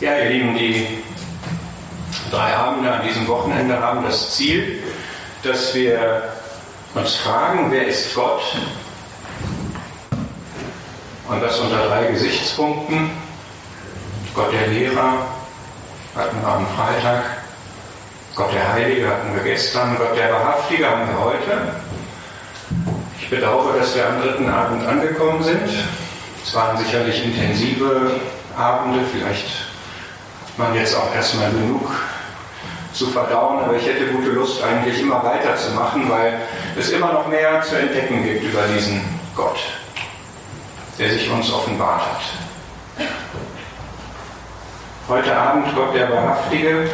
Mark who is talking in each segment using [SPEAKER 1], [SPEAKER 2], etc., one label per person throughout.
[SPEAKER 1] Ja, ihr Lieben, die drei Abende an diesem Wochenende haben das Ziel, dass wir uns fragen, wer ist Gott? Und das unter drei Gesichtspunkten. Gott der Lehrer hatten wir am Freitag, Gott der Heilige hatten wir gestern, Gott der Wahrhaftige haben wir heute. Ich bedauere, dass wir am dritten Abend angekommen sind. Es waren sicherlich intensive Abende, vielleicht man jetzt auch erstmal genug zu verdauen, aber ich hätte gute Lust, eigentlich immer weiterzumachen, weil es immer noch mehr zu entdecken gibt über diesen Gott, der sich uns offenbart hat. Heute Abend Gott der Wahrhaftige.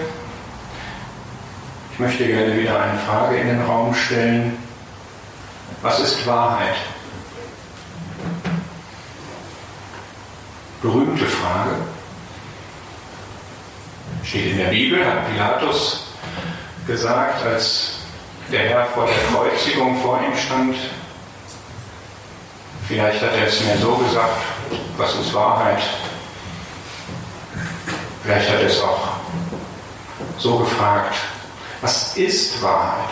[SPEAKER 1] Ich möchte gerne wieder eine Frage in den Raum stellen. Was ist Wahrheit? Berühmte Frage. Steht in der Bibel, hat Pilatus gesagt, als der Herr vor der Kreuzigung vor ihm stand. Vielleicht hat er es mir so gesagt, was ist Wahrheit? Vielleicht hat er es auch so gefragt, was ist Wahrheit?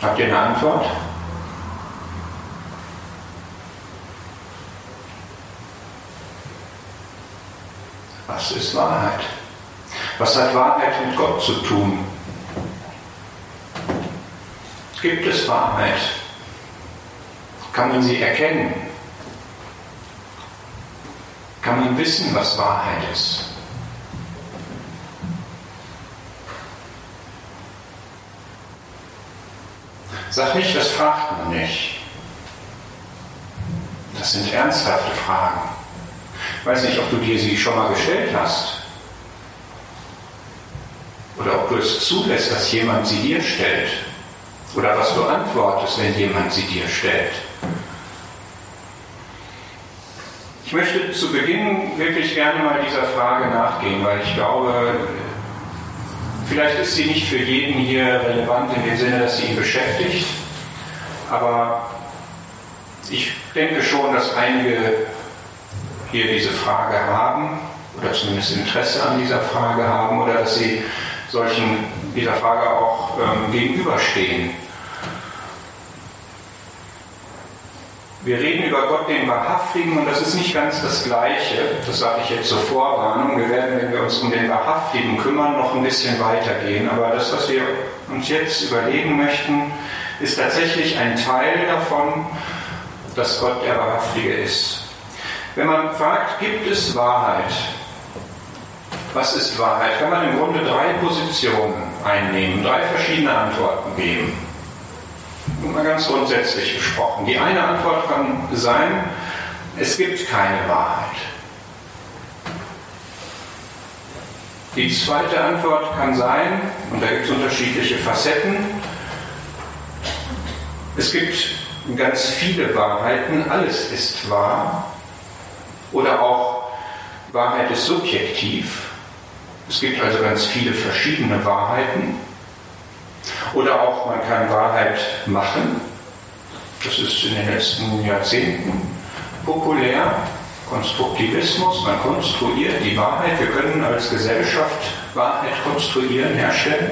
[SPEAKER 1] Habt ihr eine Antwort? Was ist Wahrheit? Was hat Wahrheit mit Gott zu tun? Gibt es Wahrheit? Kann man sie erkennen? Kann man wissen, was Wahrheit ist? Sag nicht, das fragt man nicht. Das sind ernsthafte Fragen. Ich weiß nicht, ob du dir sie schon mal gestellt hast. Oder ob du es zulässt, dass jemand sie dir stellt. Oder was du antwortest, wenn jemand sie dir stellt. Ich möchte zu Beginn wirklich gerne mal dieser Frage nachgehen, weil ich glaube, Vielleicht ist sie nicht für jeden hier relevant in dem Sinne, dass sie ihn beschäftigt, aber ich denke schon, dass einige hier diese Frage haben oder zumindest Interesse an dieser Frage haben oder dass sie solchen dieser Frage auch ähm, gegenüberstehen. Wir reden über Gott, den Wahrhaftigen, und das ist nicht ganz das Gleiche. Das sage ich jetzt zur Vorwarnung. Wir werden, wenn wir uns um den Wahrhaftigen kümmern, noch ein bisschen weitergehen. Aber das, was wir uns jetzt überlegen möchten, ist tatsächlich ein Teil davon, dass Gott der Wahrhaftige ist. Wenn man fragt, gibt es Wahrheit? Was ist Wahrheit? Kann man im Grunde drei Positionen einnehmen, drei verschiedene Antworten geben. Nur mal ganz grundsätzlich gesprochen. Die eine Antwort kann sein, es gibt keine Wahrheit. Die zweite Antwort kann sein, und da gibt es unterschiedliche Facetten, es gibt ganz viele Wahrheiten, alles ist wahr. Oder auch Wahrheit ist subjektiv. Es gibt also ganz viele verschiedene Wahrheiten. Oder auch, man kann Wahrheit machen. Das ist in den letzten Jahrzehnten populär. Konstruktivismus, man konstruiert die Wahrheit. Wir können als Gesellschaft Wahrheit konstruieren, herstellen.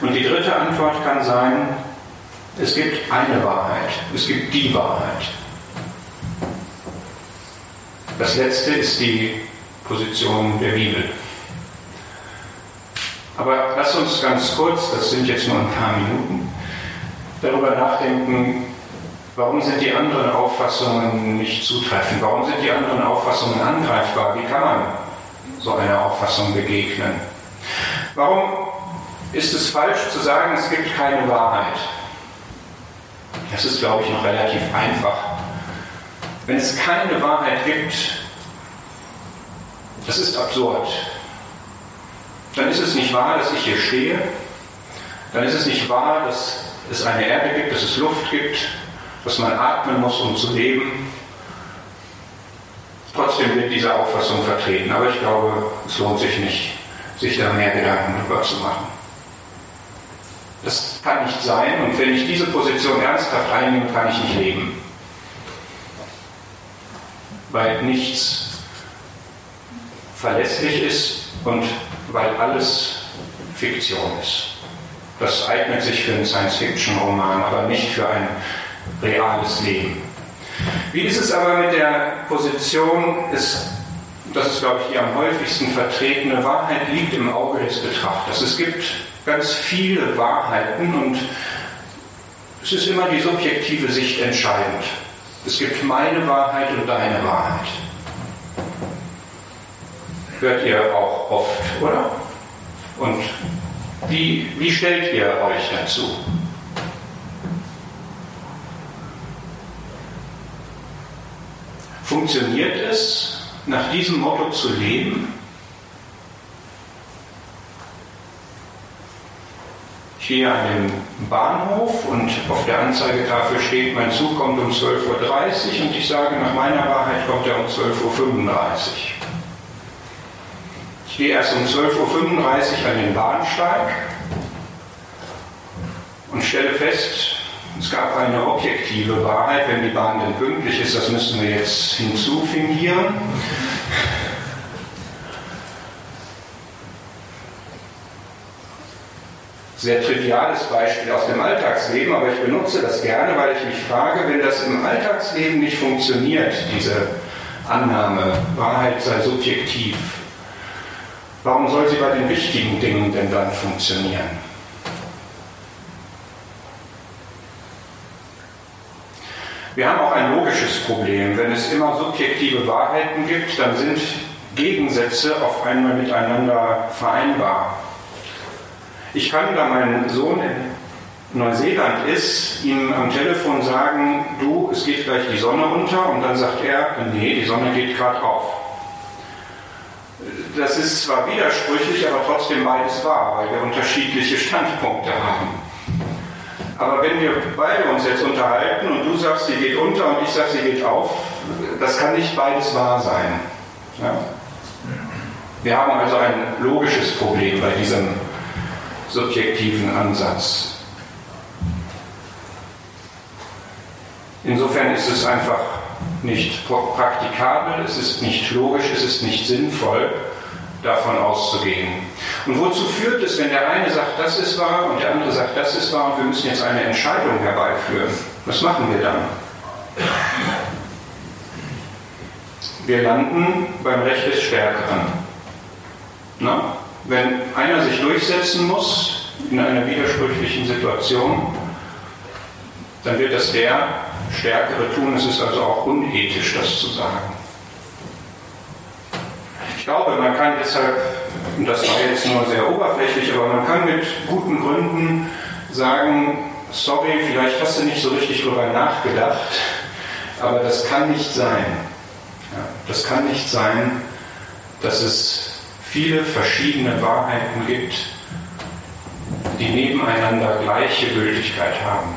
[SPEAKER 1] Und die dritte Antwort kann sein, es gibt eine Wahrheit, es gibt die Wahrheit. Das letzte ist die Position der Bibel. Aber lass uns ganz kurz, das sind jetzt nur ein paar Minuten, darüber nachdenken, warum sind die anderen Auffassungen nicht zutreffend? Warum sind die anderen Auffassungen angreifbar? Wie kann man so einer Auffassung begegnen? Warum ist es falsch zu sagen, es gibt keine Wahrheit? Das ist, glaube ich, noch relativ einfach. Wenn es keine Wahrheit gibt, das ist absurd dann ist es nicht wahr, dass ich hier stehe. Dann ist es nicht wahr, dass es eine Erde gibt, dass es Luft gibt, dass man atmen muss, um zu leben. Trotzdem wird diese Auffassung vertreten. Aber ich glaube, es lohnt sich nicht, sich da mehr Gedanken darüber zu machen. Das kann nicht sein und wenn ich diese Position ernsthaft einnehme, kann ich nicht leben. Weil nichts verlässlich ist und weil alles Fiktion ist. Das eignet sich für einen Science-Fiction-Roman, aber nicht für ein reales Leben. Wie ist es aber mit der Position, ist, das ist, glaube ich, die am häufigsten vertretene Wahrheit liegt im Auge des Betrachters. Es gibt ganz viele Wahrheiten und es ist immer die subjektive Sicht entscheidend. Es gibt meine Wahrheit und deine Wahrheit. Hört ihr auch oft, oder? Und wie, wie stellt ihr euch dazu? Funktioniert es, nach diesem Motto zu leben? Gehe an den Bahnhof und auf der Anzeigetafel steht, mein Zug kommt um 12.30 Uhr und ich sage, nach meiner Wahrheit kommt er um 12.35 Uhr. Ich gehe erst um 12.35 Uhr an den Bahnsteig und stelle fest, es gab eine objektive Wahrheit, wenn die Bahn denn pünktlich ist, das müssen wir jetzt hinzufingieren. Sehr triviales Beispiel aus dem Alltagsleben, aber ich benutze das gerne, weil ich mich frage, wenn das im Alltagsleben nicht funktioniert, diese Annahme, Wahrheit sei subjektiv, warum soll sie bei den wichtigen Dingen denn dann funktionieren? Wir haben auch ein logisches Problem. Wenn es immer subjektive Wahrheiten gibt, dann sind Gegensätze auf einmal miteinander vereinbar. Ich kann, da mein Sohn in Neuseeland ist, ihm am Telefon sagen, du, es geht gleich die Sonne unter und dann sagt er, nee, die Sonne geht gerade auf. Das ist zwar widersprüchlich, aber trotzdem beides wahr, weil wir unterschiedliche Standpunkte haben. Aber wenn wir beide uns jetzt unterhalten und du sagst, sie geht unter und ich sage, sie geht auf, das kann nicht beides wahr sein. Ja? Wir haben also ein logisches Problem bei diesem subjektiven Ansatz. Insofern ist es einfach nicht praktikabel, es ist nicht logisch, es ist nicht sinnvoll, davon auszugehen. Und wozu führt es, wenn der eine sagt, das ist wahr und der andere sagt, das ist wahr und wir müssen jetzt eine Entscheidung herbeiführen? Was machen wir dann? Wir landen beim Recht des Stärkeren. Na? Wenn einer sich durchsetzen muss in einer widersprüchlichen Situation, dann wird das der Stärkere tun. Es ist also auch unethisch, das zu sagen. Ich glaube, man kann deshalb, und das war jetzt nur sehr oberflächlich, aber man kann mit guten Gründen sagen, sorry, vielleicht hast du nicht so richtig darüber nachgedacht, aber das kann nicht sein. Ja, das kann nicht sein, dass es viele verschiedene Wahrheiten gibt, die nebeneinander gleiche Gültigkeit haben.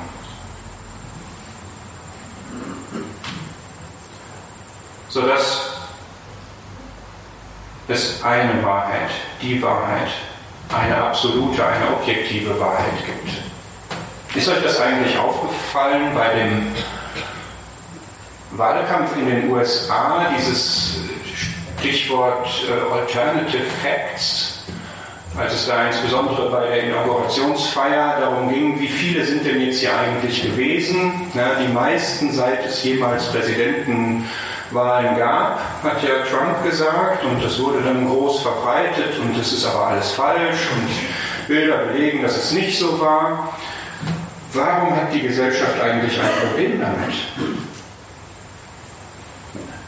[SPEAKER 1] Sodass es eine Wahrheit, die Wahrheit, eine absolute, eine objektive Wahrheit gibt. Ist euch das eigentlich aufgefallen bei dem Wahlkampf in den USA, dieses Stichwort äh, Alternative Facts, als es da insbesondere bei der Inaugurationsfeier darum ging, wie viele sind denn jetzt hier eigentlich gewesen? Na, die meisten, seit es jemals Präsidenten Wahlen gab, hat ja Trump gesagt und das wurde dann groß verbreitet und es ist aber alles falsch und Bilder belegen, dass es nicht so war. Warum hat die Gesellschaft eigentlich ein Problem damit?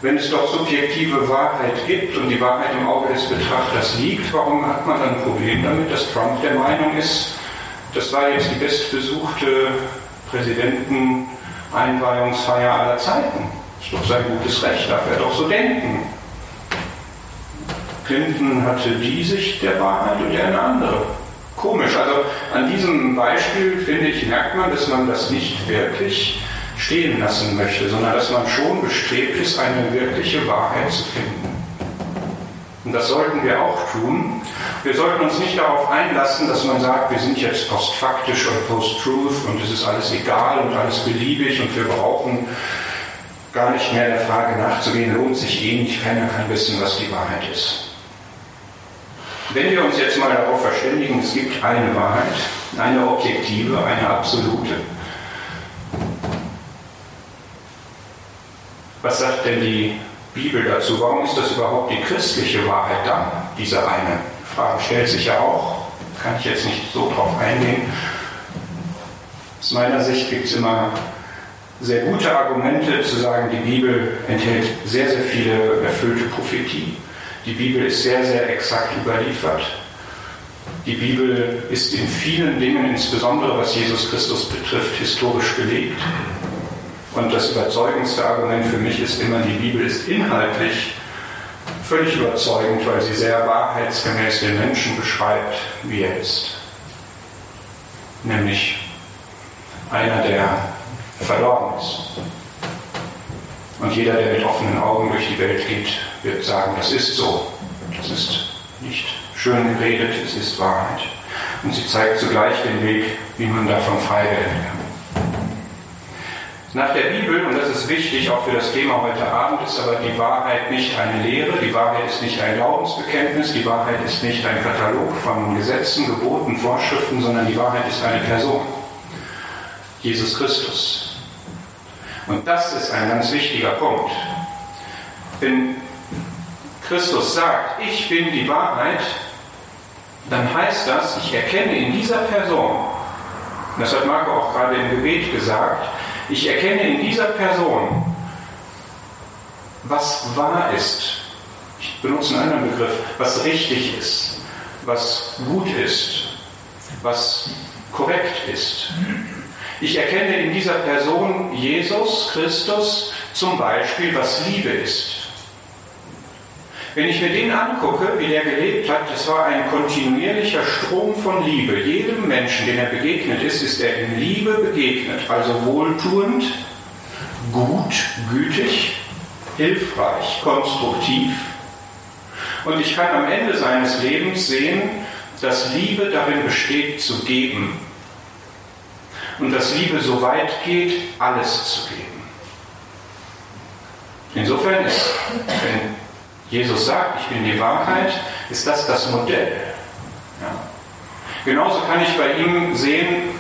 [SPEAKER 1] Wenn es doch subjektive Wahrheit gibt und die Wahrheit im Auge des Betrachters liegt, warum hat man dann ein Problem damit, dass Trump der Meinung ist, das war jetzt die bestbesuchte Präsidenten-Einweihungsfeier aller Zeiten? Ist doch sein gutes Recht, darf er doch so denken. Clinton hatte die Sicht der Wahrheit und er eine andere. Komisch. Also an diesem Beispiel, finde ich, merkt man, dass man das nicht wirklich stehen lassen möchte, sondern dass man schon bestrebt ist, eine wirkliche Wahrheit zu finden. Und das sollten wir auch tun. Wir sollten uns nicht darauf einlassen, dass man sagt, wir sind jetzt postfaktisch und post-truth und es ist alles egal und alles beliebig und wir brauchen gar nicht mehr der Frage nachzugehen, lohnt sich eh nicht, keiner kann wissen, was die Wahrheit ist. Wenn wir uns jetzt mal darauf verständigen, es gibt eine Wahrheit, eine objektive, eine absolute. Was sagt denn die Bibel dazu? Warum ist das überhaupt die christliche Wahrheit dann, diese eine Frage stellt sich ja auch, kann ich jetzt nicht so drauf eingehen. Aus meiner Sicht gibt es immer sehr gute Argumente zu sagen, die Bibel enthält sehr, sehr viele erfüllte Prophetie. Die Bibel ist sehr, sehr exakt überliefert. Die Bibel ist in vielen Dingen, insbesondere was Jesus Christus betrifft, historisch belegt. Und das überzeugendste Argument für mich ist immer, die Bibel ist inhaltlich völlig überzeugend, weil sie sehr wahrheitsgemäß den Menschen beschreibt, wie er ist. Nämlich einer, der verloren ist. Und jeder, der mit offenen Augen durch die Welt geht, wird sagen, das ist so. Das ist nicht schön geredet, es ist Wahrheit. Und sie zeigt zugleich den Weg, wie man davon frei werden kann. Nach der Bibel, und das ist wichtig auch für das Thema heute Abend, ist aber die Wahrheit nicht eine Lehre, die Wahrheit ist nicht ein Glaubensbekenntnis, die Wahrheit ist nicht ein Katalog von Gesetzen, Geboten, Vorschriften, sondern die Wahrheit ist eine Person. Jesus Christus. Und das ist ein ganz wichtiger Punkt. Wenn Christus sagt, ich bin die Wahrheit, dann heißt das, ich erkenne in dieser Person, das hat Marco auch gerade im Gebet gesagt, ich erkenne in dieser Person, was wahr ist. Ich benutze einen anderen Begriff, was richtig ist, was gut ist, was korrekt ist. Ich erkenne in dieser Person Jesus Christus zum Beispiel, was Liebe ist. Wenn ich mir den angucke, wie der gelebt hat, das war ein kontinuierlicher Strom von Liebe. Jedem Menschen, den er begegnet ist, ist er in Liebe begegnet. Also wohltuend, gut, gütig, hilfreich, konstruktiv. Und ich kann am Ende seines Lebens sehen, dass Liebe darin besteht, zu geben. Und dass Liebe so weit geht, alles zu geben. Insofern ist, wenn Jesus sagt, ich bin die Wahrheit, ist das das Modell. Ja. Genauso kann ich bei ihm sehen,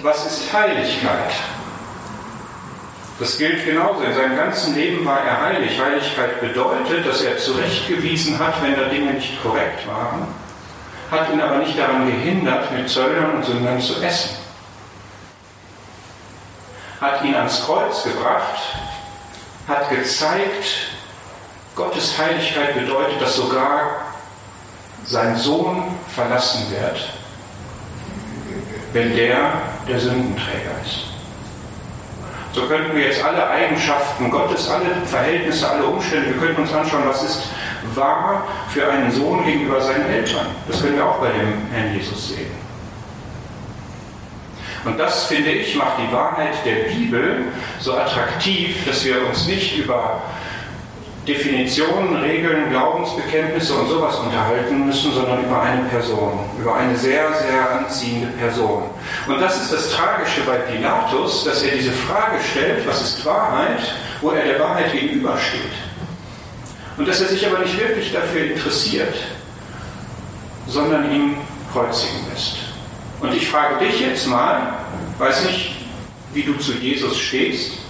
[SPEAKER 1] was ist Heiligkeit? Das gilt genauso. In seinem ganzen Leben war er heilig. Heiligkeit bedeutet, dass er zurechtgewiesen hat, wenn da Dinge nicht korrekt waren, hat ihn aber nicht daran gehindert, mit Zöllnern und Sündern zu essen. Hat ihn ans Kreuz gebracht, hat gezeigt, Gottes Heiligkeit bedeutet, dass sogar sein Sohn verlassen wird, wenn der der Sündenträger ist. So könnten wir jetzt alle Eigenschaften Gottes, alle Verhältnisse, alle Umstände, wir könnten uns anschauen, was ist wahr für einen Sohn gegenüber seinen Eltern. Das können wir auch bei dem Herrn Jesus sehen. Und das, finde ich, macht die Wahrheit der Bibel so attraktiv, dass wir uns nicht über Definitionen, Regeln, Glaubensbekenntnisse und sowas unterhalten müssen, sondern über eine Person, über eine sehr, sehr anziehende Person. Und das ist das Tragische bei Pilatus, dass er diese Frage stellt, was ist Wahrheit, wo er der Wahrheit gegenübersteht. Und dass er sich aber nicht wirklich dafür interessiert, sondern ihn kreuzigen lässt. Und ich frage dich jetzt mal, weiß nicht, wie du zu Jesus stehst,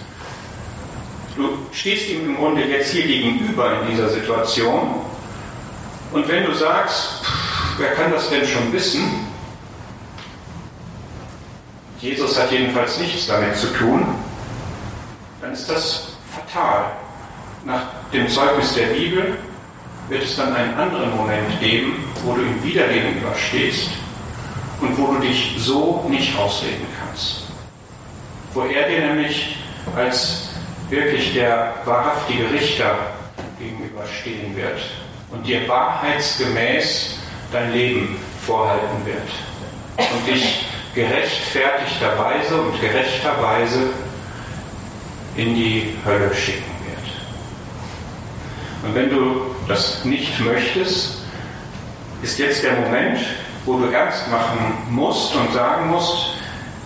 [SPEAKER 1] Du stehst ihm im Grunde jetzt hier gegenüber in dieser Situation. Und wenn du sagst, wer kann das denn schon wissen? Jesus hat jedenfalls nichts damit zu tun, dann ist das fatal. Nach dem Zeugnis der Bibel wird es dann einen anderen Moment geben, wo du ihm wieder gegenüberstehst und wo du dich so nicht ausreden kannst. Wo er dir nämlich als wirklich der wahrhaftige Richter gegenüberstehen wird und dir wahrheitsgemäß dein Leben vorhalten wird und dich gerechtfertigterweise und gerechterweise in die Hölle schicken wird. Und wenn du das nicht möchtest, ist jetzt der Moment, wo du ernst machen musst und sagen musst,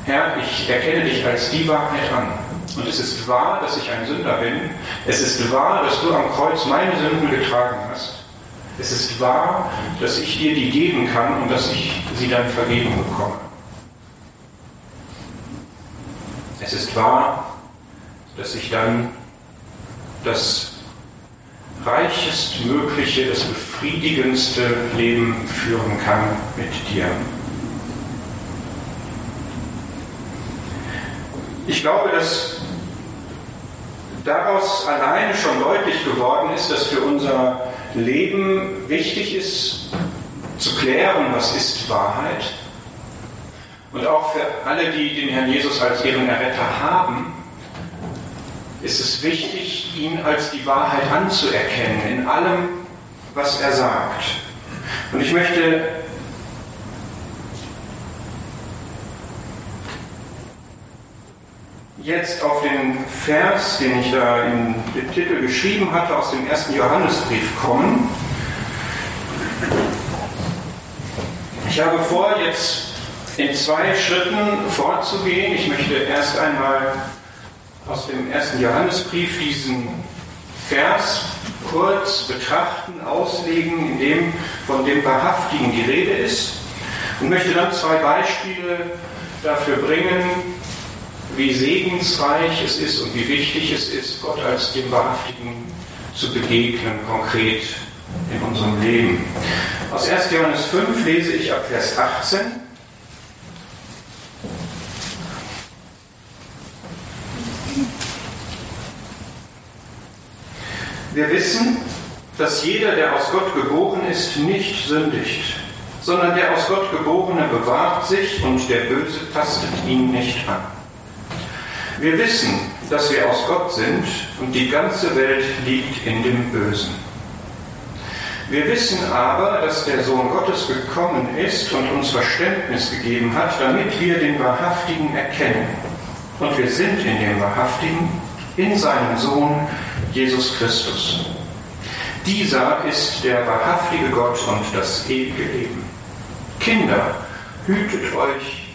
[SPEAKER 1] Herr, ich erkenne dich als die Wahrheit an Und es ist wahr, dass ich ein Sünder bin. Es ist wahr, dass du am Kreuz meine Sünden getragen hast. Es ist wahr, dass ich dir die geben kann und dass ich sie dann vergeben bekomme. Es ist wahr, dass ich dann das reichestmögliche, das befriedigendste Leben führen kann mit dir. Ich glaube, dass daraus alleine schon deutlich geworden ist, dass für unser Leben wichtig ist, zu klären, was ist Wahrheit. Und auch für alle, die den Herrn Jesus als ihren Erretter haben, ist es wichtig, ihn als die Wahrheit anzuerkennen in allem, was er sagt. Und ich möchte jetzt auf den Vers, den ich da in den Titel geschrieben hatte, aus dem ersten Johannesbrief kommen. Ich habe vor, jetzt in zwei Schritten vorzugehen. Ich möchte erst einmal aus dem ersten Johannesbrief diesen Vers kurz betrachten, auslegen, in dem von dem Wahrhaftigen die Rede ist und möchte dann zwei Beispiele dafür bringen, wie segensreich es ist und wie wichtig es ist, Gott als dem Wahrhaftigen zu begegnen, konkret in unserem Leben. Aus 1. Johannes 5 lese ich ab Vers 18. Wir wissen, dass jeder, der aus Gott geboren ist, nicht sündigt, sondern der aus Gott geborene bewahrt sich und der Böse tastet ihn nicht an. Wir wissen, dass wir aus Gott sind und die ganze Welt liegt in dem Bösen. Wir wissen aber, dass der Sohn Gottes gekommen ist und uns Verständnis gegeben hat, damit wir den Wahrhaftigen erkennen. Und wir sind in dem Wahrhaftigen, in seinem Sohn Jesus Christus. Dieser ist der wahrhaftige Gott und das ewige Leben. Kinder, hütet euch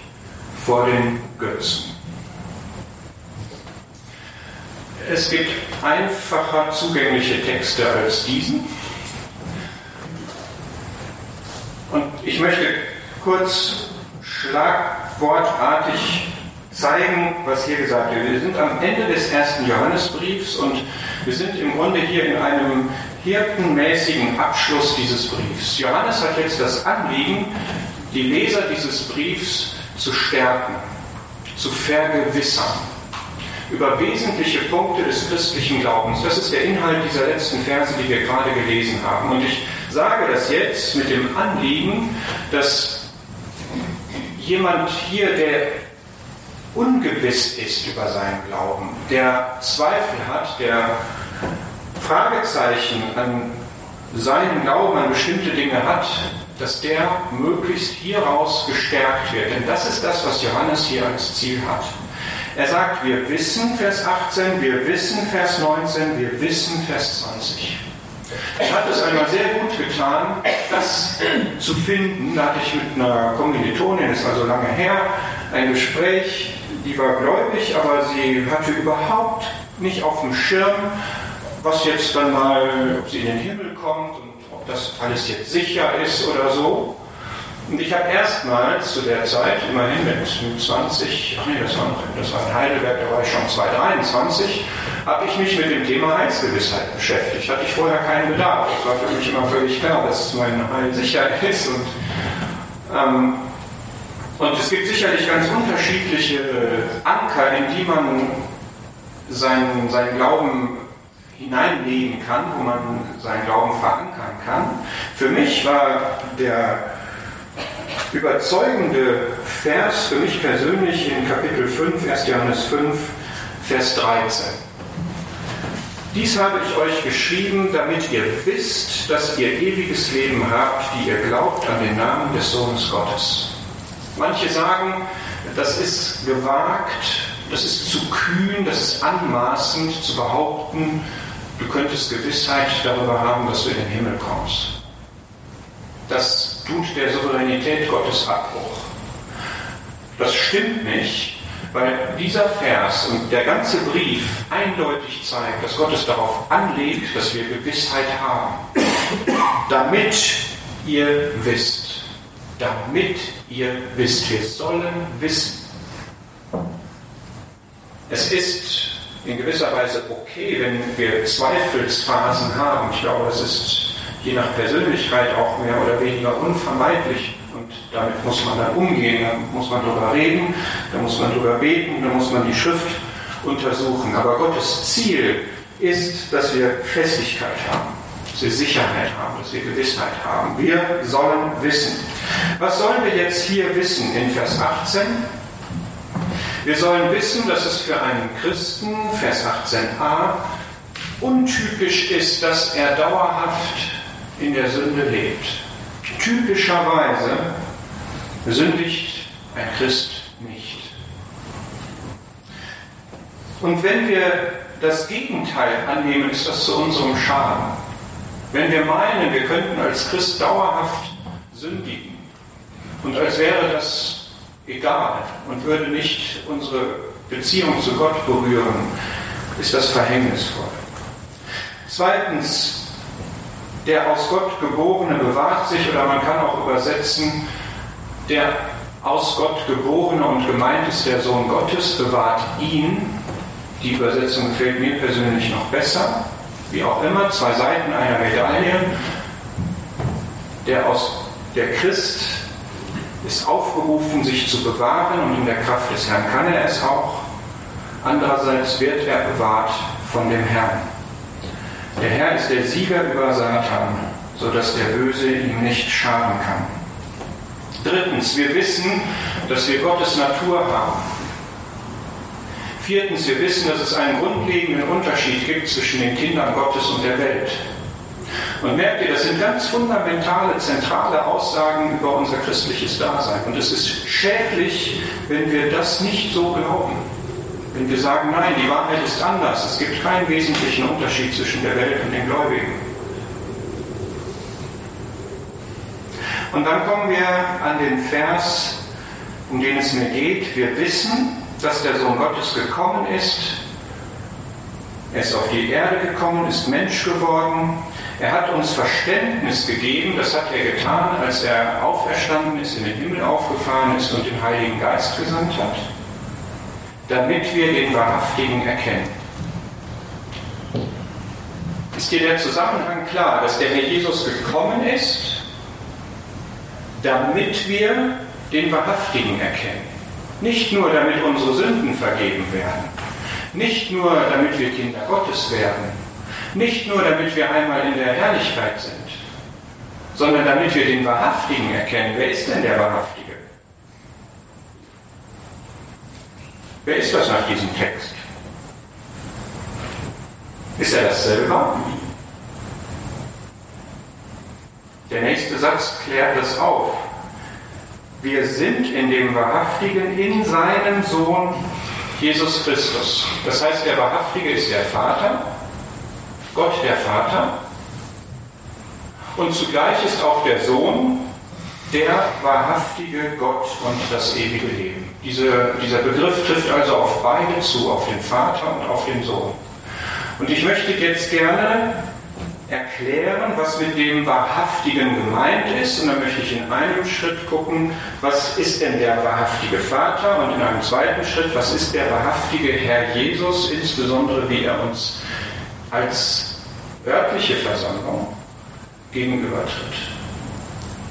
[SPEAKER 1] vor den Götzen. Es gibt einfacher zugängliche Texte als diesen. Und ich möchte kurz schlagwortartig zeigen, was hier gesagt wird. Wir sind am Ende des ersten Johannesbriefs und wir sind im Grunde hier in einem hirtenmäßigen Abschluss dieses Briefs. Johannes hat jetzt das Anliegen, die Leser dieses Briefs zu stärken, zu vergewissern über wesentliche Punkte des christlichen Glaubens. Das ist der Inhalt dieser letzten Verse, die wir gerade gelesen haben. Und ich sage das jetzt mit dem Anliegen, dass jemand hier, der ungewiss ist über seinen Glauben, der Zweifel hat, der Fragezeichen an seinen Glauben an bestimmte Dinge hat, dass der möglichst hieraus gestärkt wird. Denn das ist das, was Johannes hier als Ziel hat. Er sagt, wir wissen, Vers 18, wir wissen, Vers 19, wir wissen, Vers 20. Er hat es einmal sehr gut getan, das zu finden. Da hatte ich mit einer Kommilitonin, ist also lange her, ein Gespräch, die war gläubig, aber sie hatte überhaupt nicht auf dem Schirm, was jetzt dann mal, ob sie in den Himmel kommt und ob das alles jetzt sicher ist oder so. Und ich habe erstmals zu der Zeit, immerhin mit 20, ach nee, das war, das war in Heidelberg, da war ich schon 223, habe ich mich mit dem Thema Heilsgewissheit beschäftigt. Hatte ich vorher keinen Bedarf. Es war für mich immer völlig klar, dass mein Heil sicher ist. Und, ähm, und es gibt sicherlich ganz unterschiedliche Anker, in die man seinen, seinen Glauben hineinlegen kann, wo man seinen Glauben verankern kann. Für mich war der überzeugende Vers für mich persönlich in Kapitel 5, 1. Johannes 5, Vers 13. Dies habe ich euch geschrieben, damit ihr wisst, dass ihr ewiges Leben habt, die ihr glaubt an den Namen des Sohnes Gottes. Manche sagen, das ist gewagt, das ist zu kühn, das ist anmaßend zu behaupten, du könntest Gewissheit darüber haben, dass du in den Himmel kommst. Das tut der Souveränität Gottes Abbruch. Das stimmt nicht, Weil dieser Vers und der ganze Brief eindeutig zeigt, dass Gott es darauf anlegt, dass wir Gewissheit haben. Damit ihr wisst. Damit ihr wisst. Wir sollen wissen. Es ist in gewisser Weise okay, wenn wir Zweifelsphasen haben. Ich glaube, das ist je nach Persönlichkeit auch mehr oder weniger unvermeidlich. Und damit muss man dann umgehen, da muss man darüber reden, da muss man darüber beten, da muss man die Schrift untersuchen. Aber Gottes Ziel ist, dass wir Festigkeit haben, dass wir Sicherheit haben, dass wir Gewissheit haben. Wir sollen wissen. Was sollen wir jetzt hier wissen in Vers 18? Wir sollen wissen, dass es für einen Christen, Vers 18a, untypisch ist, dass er dauerhaft in der Sünde lebt. Typischerweise sündigt ein Christ nicht. Und wenn wir das Gegenteil annehmen, ist das zu unserem Schaden. Wenn wir meinen, wir könnten als Christ dauerhaft sündigen und als wäre das egal und würde nicht unsere Beziehung zu Gott berühren, ist das verhängnisvoll. Zweitens, der aus Gott geborene bewahrt sich, oder man kann auch übersetzen, der aus Gott geborene und gemeint ist der Sohn Gottes, bewahrt ihn. Die Übersetzung gefällt mir persönlich noch besser. Wie auch immer, zwei Seiten einer Medaille. Der aus der Christ ist aufgerufen, sich zu bewahren und in der Kraft des Herrn kann er es auch. Andererseits wird er bewahrt von dem Herrn. Der Herr ist der Sieger über Satan, sodass der Böse ihm nicht schaden kann. Drittens, wir wissen, dass wir Gottes Natur haben. Viertens, wir wissen, dass es einen grundlegenden Unterschied gibt zwischen den Kindern Gottes und der Welt. Und merkt ihr, das sind ganz fundamentale, zentrale Aussagen über unser christliches Dasein. Und es ist schädlich, wenn wir das nicht so glauben. Wenn wir sagen, nein, die Wahrheit ist anders. Es gibt keinen wesentlichen Unterschied zwischen der Welt und den Gläubigen. Und dann kommen wir an den Vers, um den es mir geht. Wir wissen, dass der Sohn Gottes gekommen ist. Er ist auf die Erde gekommen, ist Mensch geworden, er hat uns Verständnis gegeben, das hat er getan, als er auferstanden ist, in den Himmel aufgefahren ist und den Heiligen Geist gesandt hat, damit wir den Wahrhaftigen erkennen. Ist dir der Zusammenhang klar, dass der Herr Jesus gekommen ist, damit wir den Wahrhaftigen erkennen? Nicht nur, damit unsere Sünden vergeben werden, nicht nur, damit wir Kinder Gottes werden, nicht nur, damit wir einmal in der Herrlichkeit sind, sondern damit wir den Wahrhaftigen erkennen. Wer ist denn der Wahrhaftige? Wer ist das nach diesem Text? Ist er das selber? Der nächste Satz klärt das auf. Wir sind in dem Wahrhaftigen, in seinem Sohn Jesus Christus. Das heißt, der Wahrhaftige ist der Vater Gott der Vater. Und zugleich ist auch der Sohn der wahrhaftige Gott und das ewige Leben. Diese, dieser Begriff trifft also auf beide zu, auf den Vater und auf den Sohn. Und ich möchte jetzt gerne erklären, was mit dem Wahrhaftigen gemeint ist. Und dann möchte ich in einem Schritt gucken, was ist denn der wahrhaftige Vater? Und in einem zweiten Schritt, was ist der wahrhaftige Herr Jesus, insbesondere wie er uns als örtliche Versammlung gegenübertritt.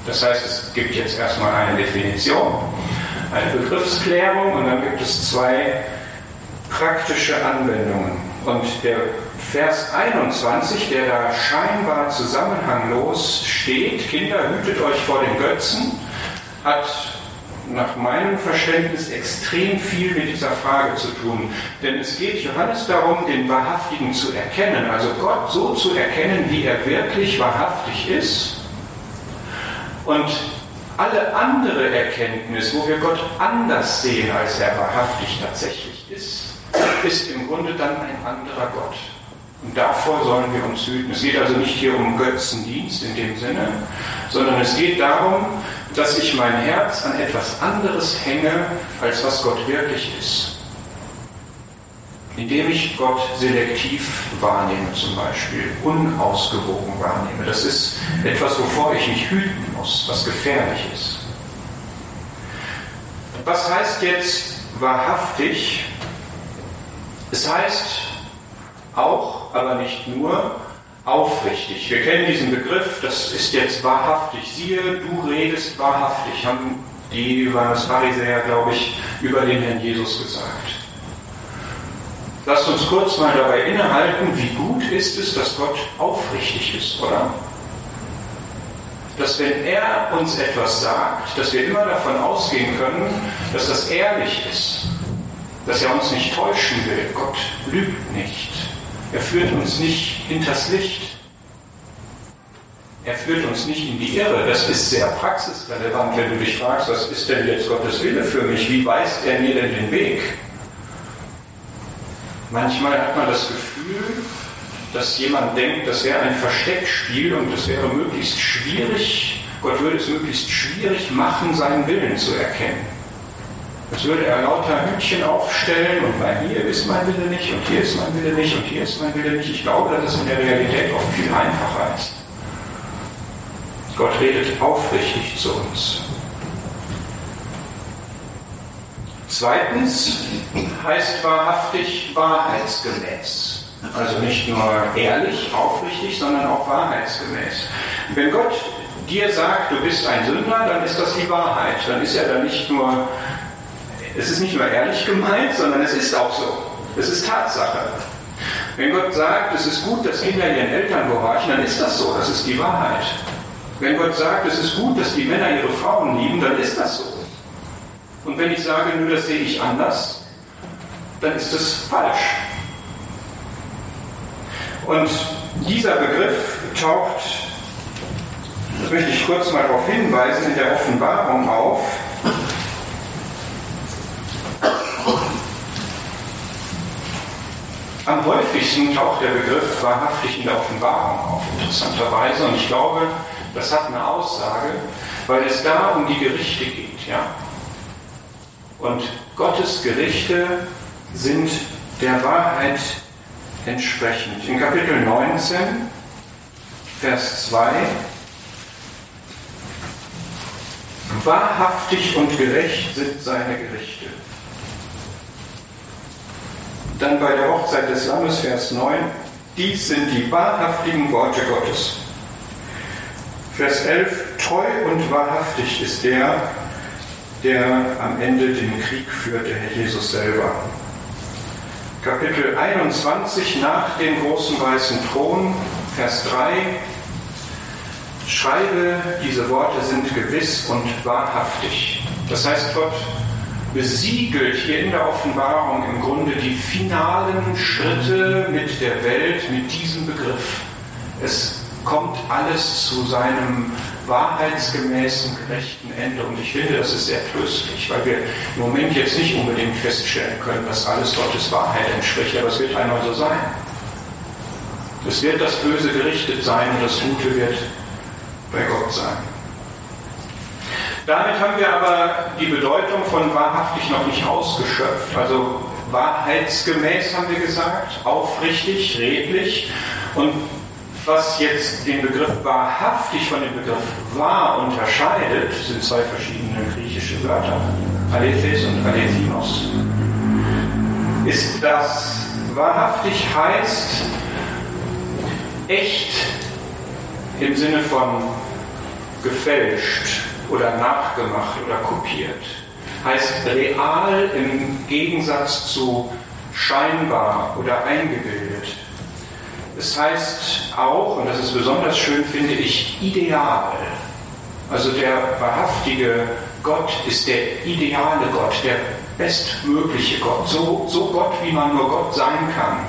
[SPEAKER 1] Das heißt, es gibt jetzt erstmal eine Definition, eine Begriffsklärung und dann gibt es zwei praktische Anwendungen. Und der Vers 21, der da scheinbar zusammenhanglos steht, Kinder, hütet euch vor den Götzen, hat nach meinem Verständnis extrem viel mit dieser Frage zu tun. Denn es geht Johannes darum, den Wahrhaftigen zu erkennen, also Gott so zu erkennen, wie er wirklich wahrhaftig ist. Und alle andere Erkenntnis, wo wir Gott anders sehen, als er wahrhaftig tatsächlich ist, ist im Grunde dann ein anderer Gott. Und davor sollen wir uns hüten. Es geht also nicht hier um Götzendienst in dem Sinne, sondern es geht darum, dass ich mein Herz an etwas anderes hänge, als was Gott wirklich ist. Indem ich Gott selektiv wahrnehme zum Beispiel, unausgewogen wahrnehme. Das ist etwas, wovor ich mich hüten muss, was gefährlich ist. Was heißt jetzt wahrhaftig? Es heißt auch, aber nicht nur, aufrichtig. Wir kennen diesen Begriff, das ist jetzt wahrhaftig. Siehe, du redest wahrhaftig, haben die Pharisäer, glaube ich, über den Herrn Jesus gesagt. Lasst uns kurz mal dabei innehalten, wie gut ist es, dass Gott aufrichtig ist, oder? Dass wenn er uns etwas sagt, dass wir immer davon ausgehen können, dass das ehrlich ist, dass er uns nicht täuschen will. Gott lügt nicht. Er führt uns nicht hinters Licht. Er führt uns nicht in die Irre. Das ist sehr praxisrelevant, wenn du dich fragst, was ist denn jetzt Gottes Wille für mich? Wie weist er mir denn den Weg? Manchmal hat man das Gefühl, dass jemand denkt, das wäre ein Versteckspiel und es wäre möglichst schwierig, Gott würde es möglichst schwierig machen, seinen Willen zu erkennen. Als würde er lauter Hütchen aufstellen und bei hier ist mein Wille nicht und hier ist mein Wille nicht und hier ist mein Wille nicht. Ich glaube, dass es in der Realität oft viel einfacher ist. Gott redet aufrichtig zu uns. Zweitens heißt wahrhaftig wahrheitsgemäß. Also nicht nur ehrlich, aufrichtig, sondern auch wahrheitsgemäß. Wenn Gott dir sagt, du bist ein Sünder, dann ist das die Wahrheit. Dann ist er da nicht nur es ist nicht nur ehrlich gemeint, sondern es ist auch so. Es ist Tatsache. Wenn Gott sagt, es ist gut, dass Kinder ihren Eltern gehorchen, dann ist das so, das ist die Wahrheit. Wenn Gott sagt, es ist gut, dass die Männer ihre Frauen lieben, dann ist das so. Und wenn ich sage, nur das sehe ich anders, dann ist das falsch. Und dieser Begriff taucht, das möchte ich kurz mal darauf hinweisen, in der Offenbarung auf. Am häufigsten taucht der Begriff wahrhaftig in der Offenbarung auf, interessanterweise. Und ich glaube, das hat eine Aussage, weil es da um die Gerichte geht. Ja? Und Gottes Gerichte sind der Wahrheit entsprechend. In Kapitel 19, Vers 2, wahrhaftig und gerecht sind seine Gerichte. Dann bei der Hochzeit des Lammes, Vers 9, dies sind die wahrhaftigen Worte Gottes. Vers 11, treu und wahrhaftig ist der, der am Ende den Krieg führte, Herr Jesus selber. Kapitel 21 nach dem großen weißen Thron, Vers 3, schreibe, diese Worte sind gewiss und wahrhaftig. Das heißt, Gott besiegelt hier in der Offenbarung im Grunde die finalen Schritte mit der Welt, mit diesem Begriff. Es kommt alles zu seinem wahrheitsgemäßen, gerechten Ende. Und ich finde, das ist sehr tröstlich, weil wir im Moment jetzt nicht unbedingt feststellen können, dass alles Gottes Wahrheit entspricht, aber es wird einmal so sein. Es wird das Böse gerichtet sein und das Gute wird bei Gott sein. Damit haben wir aber die Bedeutung von wahrhaftig noch nicht ausgeschöpft. Also wahrheitsgemäß haben wir gesagt, aufrichtig, redlich. Und was jetzt den Begriff wahrhaftig von dem Begriff wahr unterscheidet, sind zwei verschiedene griechische Wörter, Alethes und Alethinos, ist, dass wahrhaftig heißt echt im Sinne von gefälscht oder nachgemacht oder kopiert. Heißt real im Gegensatz zu scheinbar oder eingebildet. Es heißt auch, und das ist besonders schön, finde ich, ideal. Also der wahrhaftige Gott ist der ideale Gott, der bestmögliche Gott, so, so Gott, wie man nur Gott sein kann.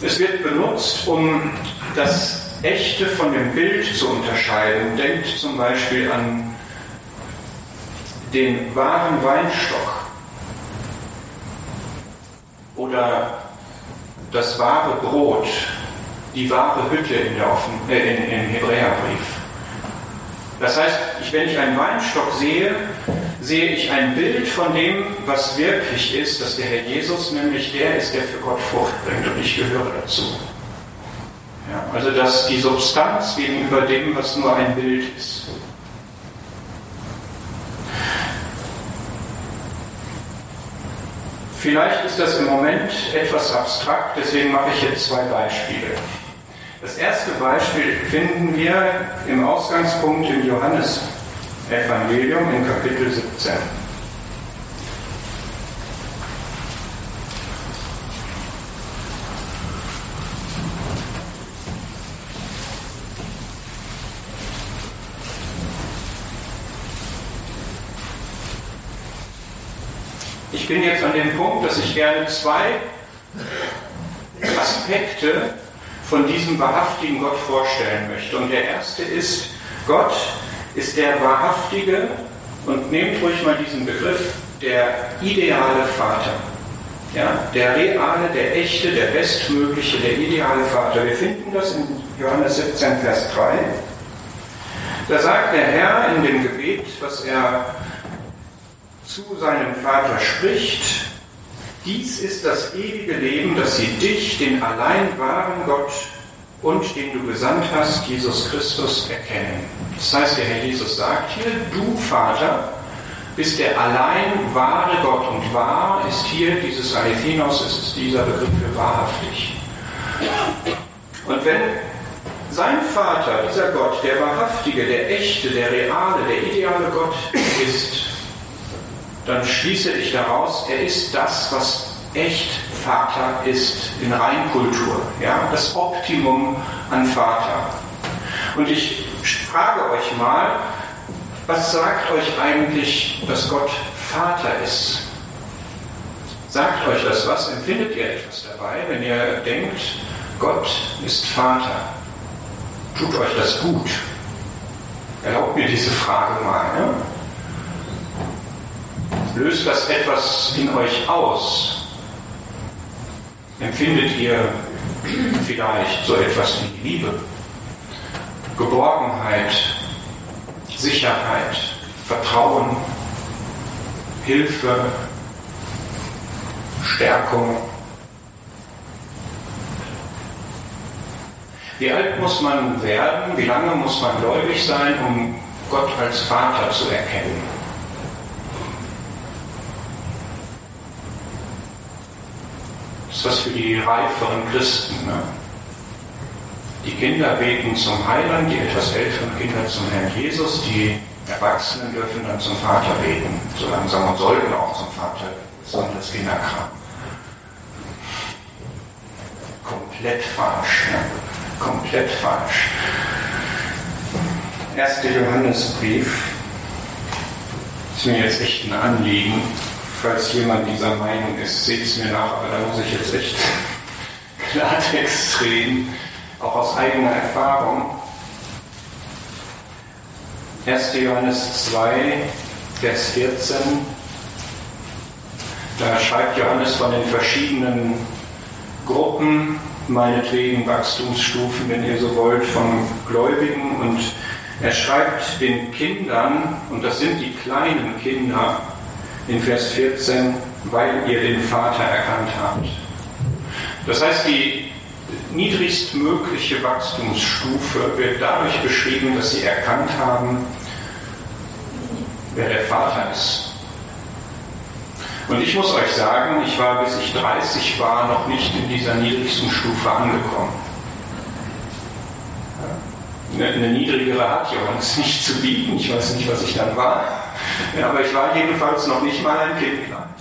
[SPEAKER 1] Es wird benutzt, um das Echte von dem Bild zu unterscheiden. Denkt zum Beispiel an den wahren Weinstock oder das wahre Brot, die wahre Hütte in der Offen, äh, in, im Hebräerbrief. Das heißt, ich, wenn ich einen Weinstock sehe, sehe ich ein Bild von dem, was wirklich ist, dass der Herr Jesus nämlich der ist, der für Gott Frucht bringt und ich gehöre dazu. Ja, also dass die Substanz gegenüber dem, was nur ein Bild ist. Vielleicht ist das im Moment etwas abstrakt, deswegen mache ich jetzt zwei Beispiele. Das erste Beispiel finden wir im Ausgangspunkt im Johannes-Evangelium in Kapitel 17. bin jetzt an dem Punkt, dass ich gerne zwei Aspekte von diesem wahrhaftigen Gott vorstellen möchte. Und der erste ist, Gott ist der wahrhaftige, und nehmt ruhig mal diesen Begriff, der ideale Vater. Ja, der reale, der echte, der bestmögliche, der ideale Vater. Wir finden das in Johannes 17, Vers 3. Da sagt der Herr in dem Gebet, was er zu seinem Vater spricht, dies ist das ewige Leben, dass sie dich, den allein wahren Gott und den du gesandt hast, Jesus Christus, erkennen. Das heißt, der Herr Jesus sagt hier, du Vater bist der allein wahre Gott und wahr ist hier dieses Alethinos, ist dieser Begriff für wahrhaftig. Und wenn sein Vater, dieser Gott, der wahrhaftige, der echte, der reale, der ideale Gott ist, dann schließe ich daraus, er ist das, was echt Vater ist in Reinkultur, ja, das Optimum an Vater. Und ich frage euch mal, was sagt euch eigentlich, dass Gott Vater ist? Sagt euch das was? Empfindet ihr etwas dabei, wenn ihr denkt, Gott ist Vater? Tut euch das gut? Erlaubt mir diese Frage mal. Ne? Löst das etwas in euch aus? Empfindet ihr vielleicht so etwas wie Liebe, Geborgenheit, Sicherheit, Vertrauen, Hilfe, Stärkung? Wie alt muss man werden, wie lange muss man gläubig sein, um Gott als Vater zu erkennen? Ist das für die reiferen Christen. Ne? Die Kinder beten zum Heiland, die etwas älteren Kinder zum Herrn Jesus, die Erwachsenen dürfen dann zum Vater beten, so langsam und sollten auch zum Vater, besonders Kinderkram. Komplett falsch, ne? komplett falsch. Erste Johannesbrief ist mir jetzt echt ein Anliegen, falls jemand dieser Meinung ist, seht es mir nach, aber da muss ich jetzt echt Klartext reden, auch aus eigener Erfahrung. 1. Johannes 2, Vers 14, da schreibt Johannes von den verschiedenen Gruppen, meinetwegen Wachstumsstufen, wenn ihr so wollt, von Gläubigen und er schreibt den Kindern, und das sind die kleinen Kinder, in Vers 14, weil ihr den Vater erkannt habt. Das heißt, die niedrigstmögliche Wachstumsstufe wird dadurch beschrieben, dass sie erkannt haben, wer der Vater ist. Und ich muss euch sagen, ich war bis ich 30 war noch nicht in dieser niedrigsten Stufe angekommen. Eine, niedrigere hat Johannes nicht zu bieten. Ich weiß nicht, was ich dann war. Aber ich war jedenfalls noch nicht mal ein Kindlein.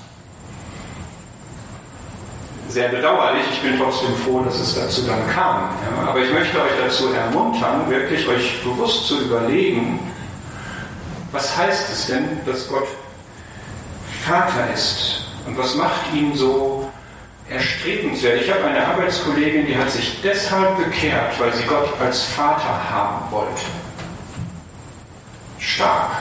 [SPEAKER 1] Sehr bedauerlich, ich bin trotzdem froh, dass es dazu dann kam. Aber ich möchte euch dazu ermuntern, wirklich euch bewusst zu überlegen, was heißt es denn, dass Gott Vater ist? Und was macht ihn so erstrebenswert? Ich habe eine Arbeitskollegin, die hat sich deshalb bekehrt, weil sie Gott als Vater haben wollte. Stark.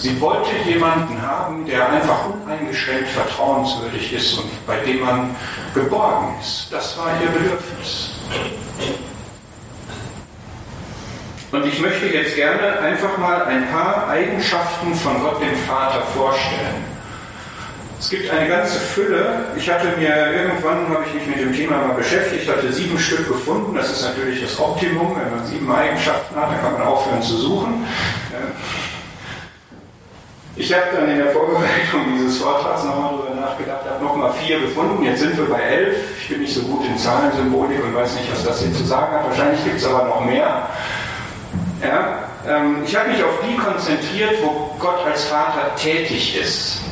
[SPEAKER 1] Sie wollte jemanden haben, der einfach uneingeschränkt vertrauenswürdig ist und bei dem man geborgen ist. Das war ihr Bedürfnis. Und ich möchte jetzt gerne einfach mal ein paar Eigenschaften von Gott dem Vater vorstellen. Es gibt eine ganze Fülle. Ich hatte mir irgendwann, habe ich mich mit dem Thema mal beschäftigt, hatte sieben Stück gefunden. Das ist natürlich das Optimum. Wenn man sieben Eigenschaften hat, dann kann man aufhören zu suchen. Ich habe dann in der Vorbereitung dieses Vortrags nochmal darüber nachgedacht, habe nochmal vier gefunden. Jetzt sind wir bei elf. Ich bin nicht so gut in Zahlensymbolik und weiß nicht, was das hier zu sagen hat. Wahrscheinlich gibt es aber noch mehr. Ja, ähm, ich habe mich auf die konzentriert, wo Gott als Vater tätig ist.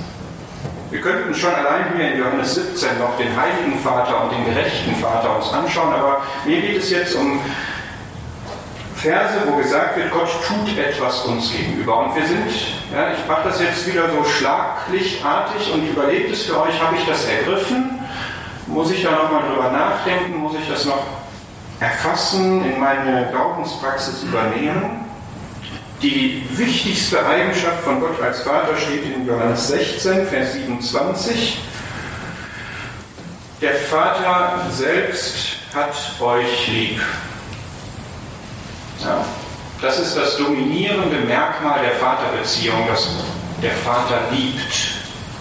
[SPEAKER 1] Wir könnten schon allein hier in Johannes 17 noch den heiligen Vater und den gerechten Vater uns anschauen, aber mir geht es jetzt um Verse, wo gesagt wird, Gott tut etwas uns gegenüber. Und wir sind, ja, ich mache das jetzt wieder so schlaglichtartig und überlegt es für euch, habe ich das ergriffen? Muss ich da nochmal drüber nachdenken? Muss ich das noch erfassen, in meine Glaubenspraxis übernehmen? Die wichtigste Eigenschaft von Gott als Vater steht in Johannes 16, Vers 27. Der Vater selbst hat euch lieb. Das ist das dominierende Merkmal der Vaterbeziehung, dass der Vater liebt.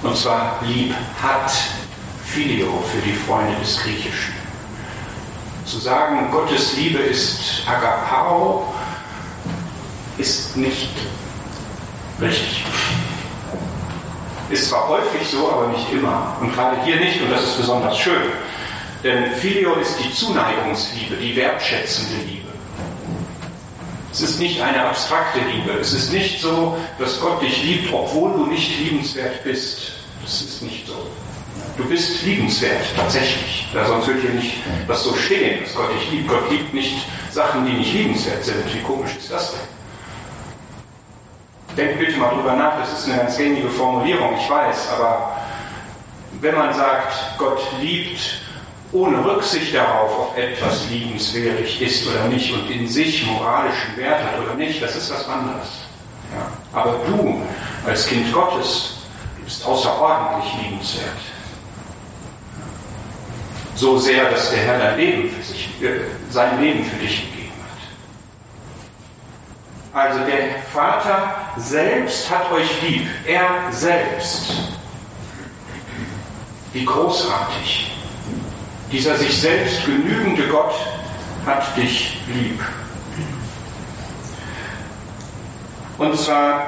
[SPEAKER 1] Und zwar lieb hat. Filio für die Freunde des Griechischen. Zu sagen, Gottes Liebe ist Agapao, ist nicht richtig. Ist zwar häufig so, aber nicht immer. Und gerade hier nicht, und das ist besonders schön. Denn Filio ist die Zuneigungsliebe, die wertschätzende Liebe. Es ist nicht eine abstrakte Liebe. Es ist nicht so, dass Gott dich liebt, obwohl du nicht liebenswert bist. Das ist nicht so. Du bist liebenswert, tatsächlich. Ja, sonst würde hier nicht das so stehen, dass Gott dich liebt. Gott liebt nicht Sachen, die nicht liebenswert sind. Wie komisch ist das denn? Denkt bitte mal drüber nach, das ist eine ganz gängige Formulierung, ich weiß, aber wenn man sagt, Gott liebt ohne Rücksicht darauf, ob etwas liebenswürdig ist oder nicht und in sich moralischen Wert hat oder nicht, das ist was anderes. Ja. Aber du als Kind Gottes bist außerordentlich liebenswert. So sehr, dass der Herr dein Leben für sich, äh, sein Leben für dich gegeben hat. Also der Vater selbst hat euch lieb. Er selbst. Wie großartig. Dieser sich selbst genügende Gott hat dich lieb. Und zwar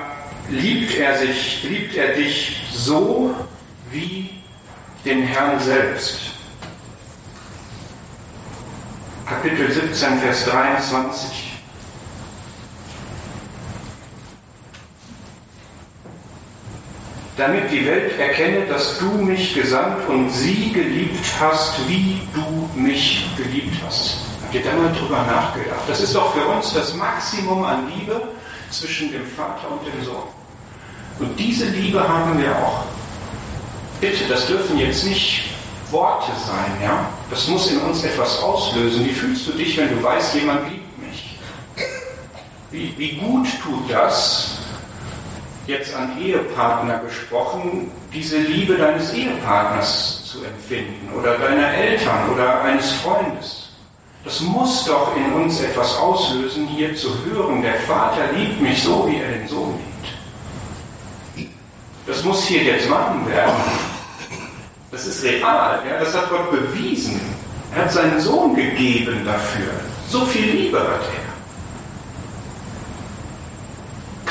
[SPEAKER 1] liebt er sich, liebt er dich so wie den Herrn selbst. Kapitel 17, Vers 23. damit die Welt erkenne, dass du mich gesandt und sie geliebt hast, wie du mich geliebt hast. Habt ihr da mal drüber nachgedacht? Das ist doch für uns das Maximum an Liebe zwischen dem Vater und dem Sohn. Und diese Liebe haben wir auch. Bitte, das dürfen jetzt nicht Worte sein, ja? Das muss in uns etwas auslösen. Wie fühlst du dich, wenn du weißt, jemand liebt mich? Wie, wie gut tut das, jetzt an Ehepartner gesprochen, diese Liebe deines Ehepartners zu empfinden oder deiner Eltern oder eines Freundes. Das muss doch in uns etwas auslösen, hier zu hören, der Vater liebt mich so, wie er den Sohn liebt. Das muss hier jetzt machen werden. Das ist real, ja? das hat Gott bewiesen. Er hat seinen Sohn gegeben dafür. So viel Liebe hat er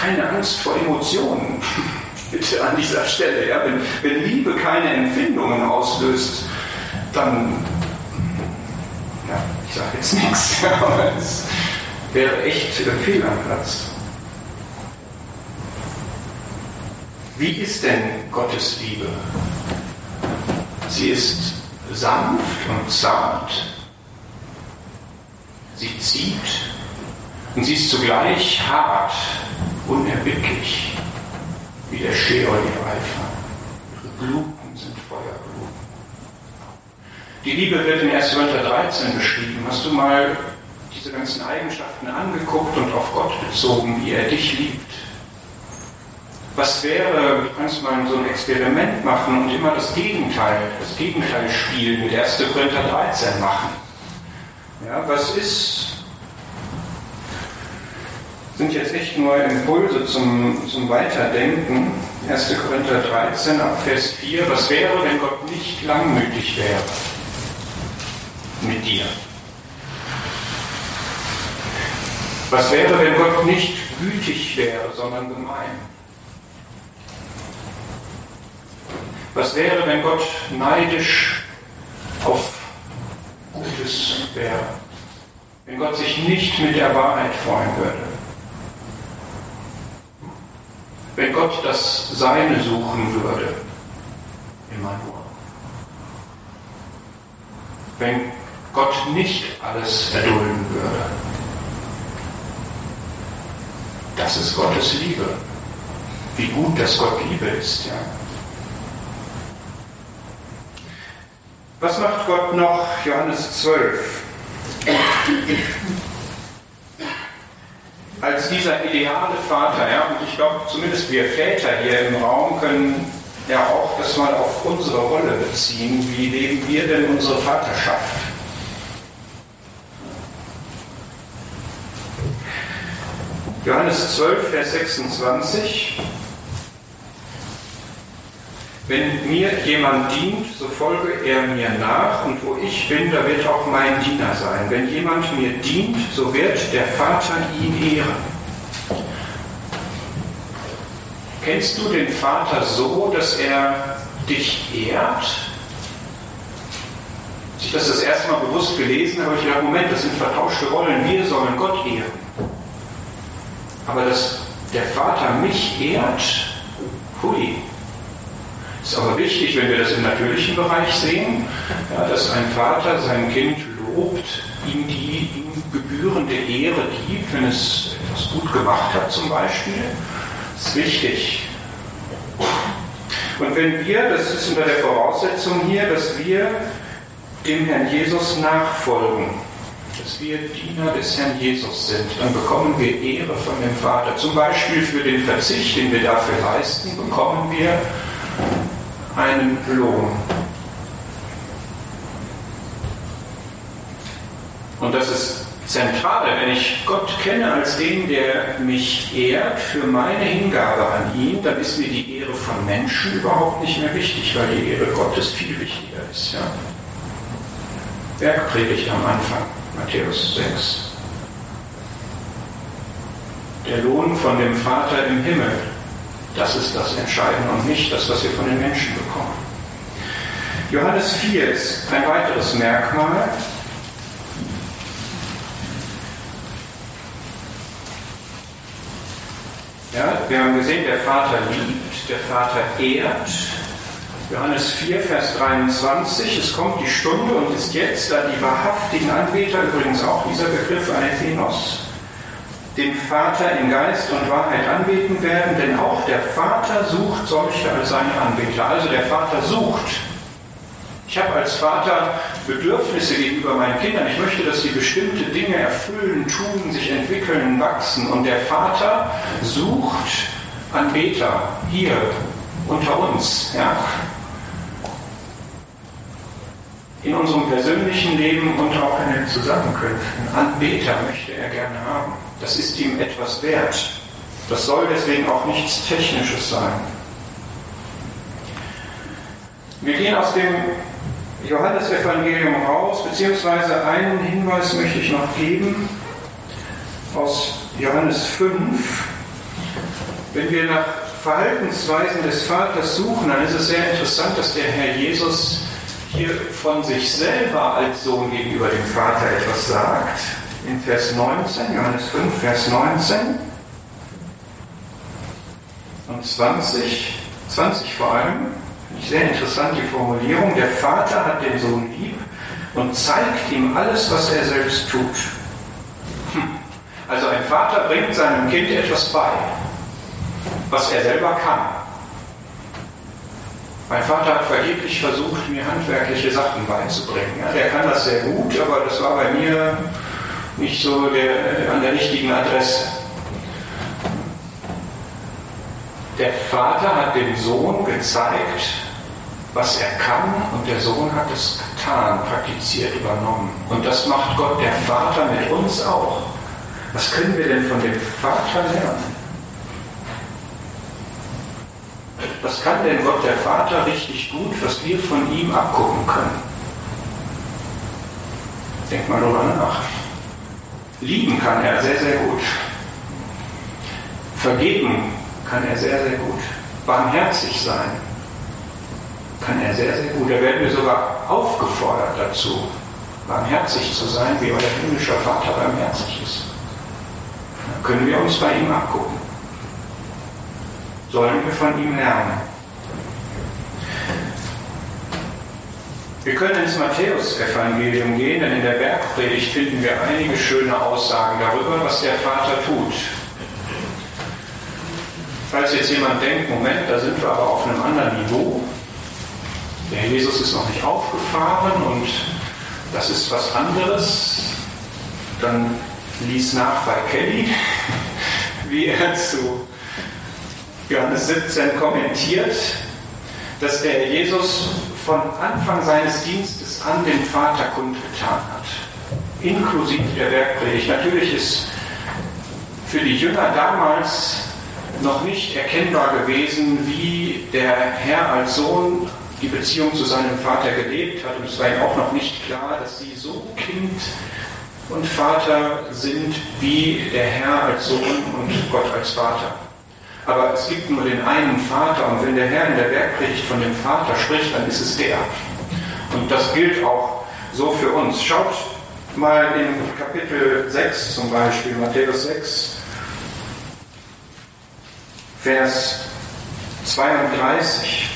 [SPEAKER 1] keine Angst vor Emotionen. Bitte an dieser Stelle. Ja? Wenn, wenn Liebe keine Empfindungen auslöst, dann, ja, ich sage jetzt nichts, aber es wäre echt viel am Platz. Wie ist denn Gottes Liebe? Sie ist sanft und zart. Sie zieht und sie ist zugleich hart unerbittlich, wie der Scheol ihr Eifer. Ihre Gluten sind Feuergluten. Die Liebe wird in 1. Korinther 13 beschrieben. Hast du mal diese ganzen Eigenschaften angeguckt und auf Gott bezogen, wie er dich liebt? was wäre, du kannst mal so ein Experiment machen und immer das Gegenteil, das Gegenteilspiel mit 1. Korinther 13 machen. Ja, was ist, sind jetzt echt nur Impulse zum, zum Weiterdenken. 1. Korinther 13 ab Vers 4. Was wäre, wenn Gott nicht langmütig wäre mit dir? Was wäre, wenn Gott nicht gütig wäre, sondern gemein? Was wäre, wenn Gott neidisch auf Gutes wäre? Wenn Gott sich nicht mit der Wahrheit freuen würde? Wenn Gott das Seine suchen würde? Immer nur. Wenn Gott nicht alles erdulden würde? Das ist Gottes Liebe. Wie gut, dass Gott Liebe ist, ja. Was macht Gott noch? Johannes 12. Als dieser ideale Vater, ja, und ich glaube, zumindest wir Väter hier im Raum können ja auch das mal auf unsere Rolle beziehen. Wie leben wir denn unsere Vaterschaft? Johannes 12, Vers 26. Wenn mir jemand dient, so folge er mir nach, und wo ich bin, da wird auch mein Diener sein. Wenn jemand mir dient, so wird der Vater ihn ehren. Kennst du den Vater so, dass er dich ehrt? Ich das das erste Mal bewusst gelesen habe, ich gedacht, Moment, das sind vertauschte Rollen, wir sollen Gott ehren. Aber dass der Vater mich ehrt, hui, ist aber wichtig, wenn wir das im natürlichen Bereich sehen, ja, dass ein Vater sein Kind lobt, ihm die ihm gebührende Ehre gibt, wenn es etwas gut gemacht hat zum Beispiel. Das ist wichtig. Und wenn wir, das ist unter der Voraussetzung hier, dass wir dem Herrn Jesus nachfolgen, dass wir Diener des Herrn Jesus sind, dann bekommen wir Ehre von dem Vater. Zum Beispiel für den Verzicht, den wir dafür leisten, bekommen wir einen Lohn. Und das ist zentral, wenn ich Gott kenne als den, der mich ehrt für meine Hingabe an ihn, dann ist mir die Ehre von Menschen überhaupt nicht mehr wichtig, weil die Ehre Gottes viel wichtiger ist. Ja? Bergpredigt am Anfang, Matthäus 6. Der Lohn von dem Vater im Himmel. Das ist das Entscheidende und nicht das, was wir von den Menschen bekommen. Johannes 4 ist ein weiteres Merkmal. Ja, wir haben gesehen, der Vater liebt, der Vater ehrt. Johannes 4, Vers 23, es kommt die Stunde und ist jetzt, da die wahrhaftigen Anbeter, übrigens auch dieser Begriff Anethinos, den Vater in Geist und Wahrheit anbeten werden, denn auch der Vater sucht solche als seine Anbeter. Also der Vater sucht. Ich habe als Vater Bedürfnisse gegenüber meinen Kindern. Ich möchte, dass sie bestimmte Dinge erfüllen, tun, sich entwickeln, wachsen. Und der Vater sucht Anbeter hier unter uns. Ja? In unserem persönlichen Leben und auch in den Zusammenkünften. Anbeter möchte er gerne haben. Das ist ihm etwas wert. Das soll deswegen auch nichts Technisches sein. Wir gehen aus dem Johannesevangelium raus, beziehungsweise einen Hinweis möchte ich noch geben aus Johannes 5. Wenn wir nach Verhaltensweisen des Vaters suchen, dann ist es sehr interessant, dass der Herr Jesus hier von sich selber als Sohn gegenüber dem Vater etwas sagt in Vers 19, Johannes 5, Vers 19 und 20, 20 vor allem, finde ich sehr interessant die Formulierung, der Vater hat den Sohn lieb und zeigt ihm alles, was er selbst tut. Hm. Also ein Vater bringt seinem Kind etwas bei, was er selber kann. Mein Vater hat vergeblich versucht, mir handwerkliche Sachen beizubringen. Ja, der kann das sehr gut, aber das war bei mir nicht so der, an der richtigen Adresse. Der Vater hat dem Sohn gezeigt, was er kann und der Sohn hat es getan, praktiziert, übernommen. Und das macht Gott, der Vater, mit uns auch. Was können wir denn von dem Vater lernen? Was kann denn Gott, der Vater, richtig gut, was wir von ihm abgucken können? Denk mal drüber nach. Lieben kann er sehr, sehr gut. Vergeben kann er sehr, sehr gut. Barmherzig sein kann er sehr, sehr gut. Da werden wir sogar aufgefordert dazu, barmherzig zu sein, wie euer himmlischer Vater barmherzig ist. Dann können wir uns bei ihm abgucken. Sollen wir von ihm lernen. Wir können ins Matthäusevangelium gehen, denn in der Bergpredigt finden wir einige schöne Aussagen darüber, was der Vater tut. Falls jetzt jemand denkt, Moment, da sind wir aber auf einem anderen Niveau, der Jesus ist noch nicht aufgefahren und das ist was anderes, dann lies nach bei Kelly, wie er zu Johannes 17 kommentiert, dass der Jesus von Anfang seines Dienstes an den Vater kundgetan hat, inklusive der Bergpredigt. Natürlich ist für die Jünger damals noch nicht erkennbar gewesen, wie der Herr als Sohn die Beziehung zu seinem Vater gelebt hat. Und es war ihm auch noch nicht klar, dass sie so Kind und Vater sind wie der Herr als Sohn und Gott als Vater. Aber es gibt nur den einen Vater und wenn der Herr in der Bergpredigt von dem Vater spricht, dann ist es der. Und das gilt auch so für uns. Schaut mal in Kapitel 6 zum Beispiel, Matthäus 6, Vers 32.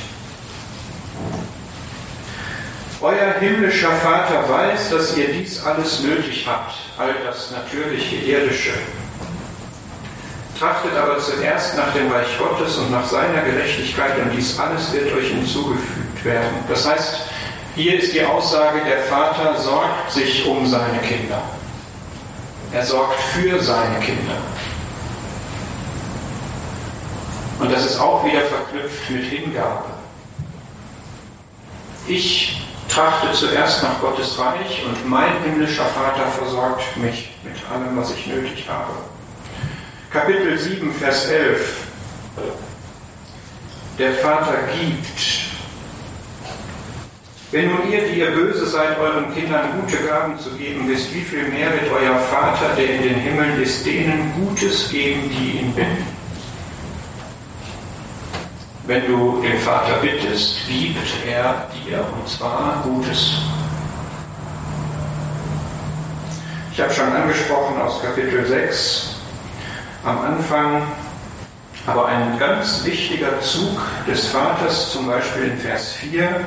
[SPEAKER 1] Euer himmlischer Vater weiß, dass ihr dies alles nötig habt, all das natürliche, irdische. Trachtet aber zuerst nach dem Reich Gottes und nach seiner Gerechtigkeit und dies alles wird euch hinzugefügt werden. Das heißt, hier ist die Aussage, der Vater sorgt sich um seine Kinder. Er sorgt für seine Kinder. Und das ist auch wieder verknüpft mit Hingabe. Ich trachte zuerst nach Gottes Reich und mein himmlischer Vater versorgt mich mit allem, was ich nötig habe. Kapitel 7, Vers 11. Der Vater gibt. Wenn nun ihr, die ihr böse seid, euren Kindern gute Gaben zu geben wisst, wie viel mehr wird euer Vater, der in den Himmeln ist, denen Gutes geben, die ihn bitten? Wenn du den Vater bittest, gibt er dir, und zwar Gutes. Ich habe schon angesprochen aus Kapitel 6 am Anfang, aber ein ganz wichtiger Zug des Vaters, zum Beispiel in Vers 4,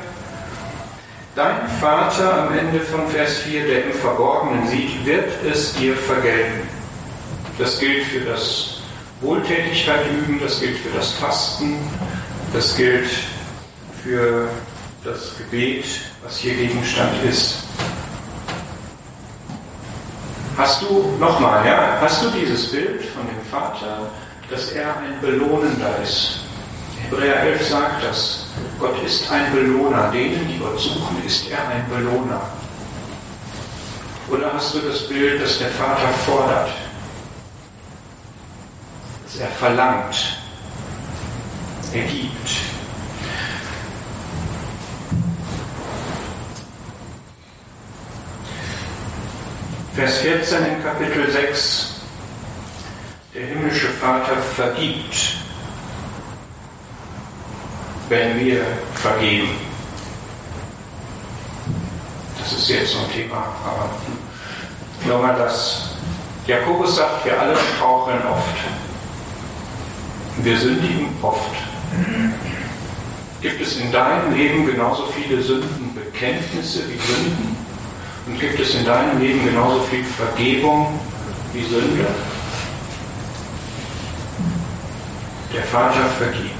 [SPEAKER 1] Dein Vater am Ende von Vers 4, der im Verborgenen sieht, wird es dir vergelten. Das gilt für das Wohltätigkeit üben, das gilt für das Fasten, das gilt für das Gebet, was hier Gegenstand ist. Hast du, nochmal, ja, hast du dieses Bild von dem Vater, dass er ein Belohnender ist? Hebräer 11 sagt das. Gott ist ein Belohner. Denen, die Gott suchen, ist er ein Belohner. Oder hast du das Bild, dass der Vater fordert? Dass er verlangt? ergibt. Vers 14 in Kapitel 6. Der himmlische Vater vergibt, wenn wir vergeben. Das ist jetzt so ein Thema, aber nochmal das. Jakobus sagt, wir alle brauchen oft. Wir sündigen oft. Gibt es in deinem Leben genauso viele Sündenbekenntnisse wie Sünden? Und gibt es in deinem Leben genauso viel Vergebung wie Sünde? der Vater vergibt.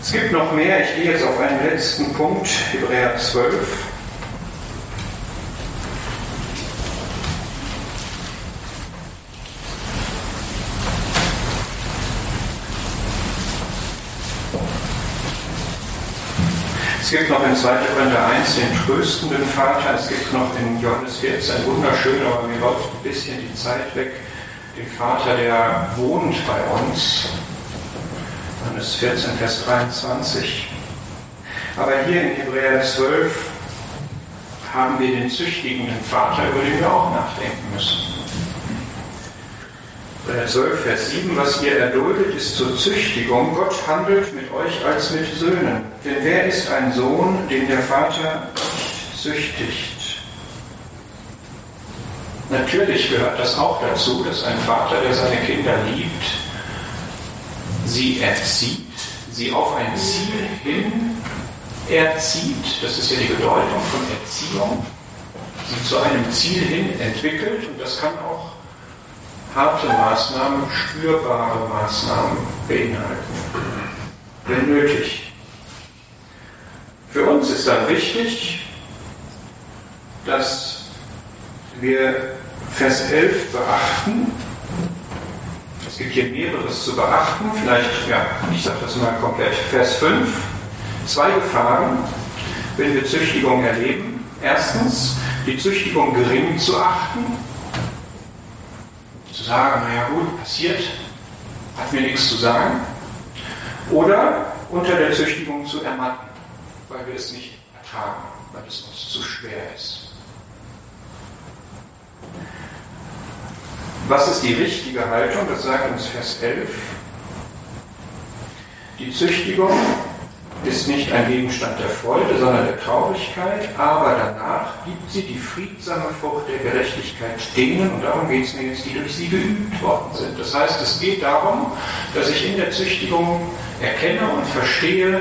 [SPEAKER 1] Es gibt noch mehr, ich gehe jetzt auf einen letzten Punkt, Hebräer 12. Es gibt noch in 2. Korinther 1 den tröstenden Vater, es gibt noch in Johannes 14 wunderschön, aber mir läuft ein bisschen die Zeit weg den Vater, der wohnt bei uns. Johannes 14, Vers 23. Aber hier in Hebräer 12 haben wir den züchtigenden Vater, über den wir auch nachdenken müssen. Hebräer 12, Vers 7, was ihr erduldet, ist zur Züchtigung. Gott handelt mit euch als mit Söhnen. Denn wer ist ein Sohn, den der Vater nicht züchtigt? Natürlich gehört das auch dazu, dass ein Vater, der seine Kinder liebt, sie erzieht, sie auf ein Ziel hin erzieht, das ist ja die Bedeutung von Erziehung, sie zu einem Ziel hin entwickelt und das kann auch harte Maßnahmen, spürbare Maßnahmen beinhalten, wenn nötig. Für uns ist dann wichtig, dass wir Vers 11 beachten. Es gibt hier mehreres zu beachten. Vielleicht, ja, ich sage das mal komplett. Vers 5. Zwei Gefahren, wenn wir Züchtigung erleben. Erstens, die Züchtigung gering zu achten. Zu sagen, naja gut, passiert, hat mir nichts zu sagen. Oder unter der Züchtigung zu ermatten, weil wir es nicht ertragen, weil es uns zu schwer ist. Was ist die richtige Haltung? Das sagt uns Vers 11. Die Züchtigung ist nicht ein Gegenstand der Freude, sondern der Traurigkeit, aber danach gibt sie die friedsame Frucht der Gerechtigkeit denen, und darum geht es mir jetzt, die durch sie geübt worden sind. Das heißt, es geht darum, dass ich in der Züchtigung erkenne und verstehe,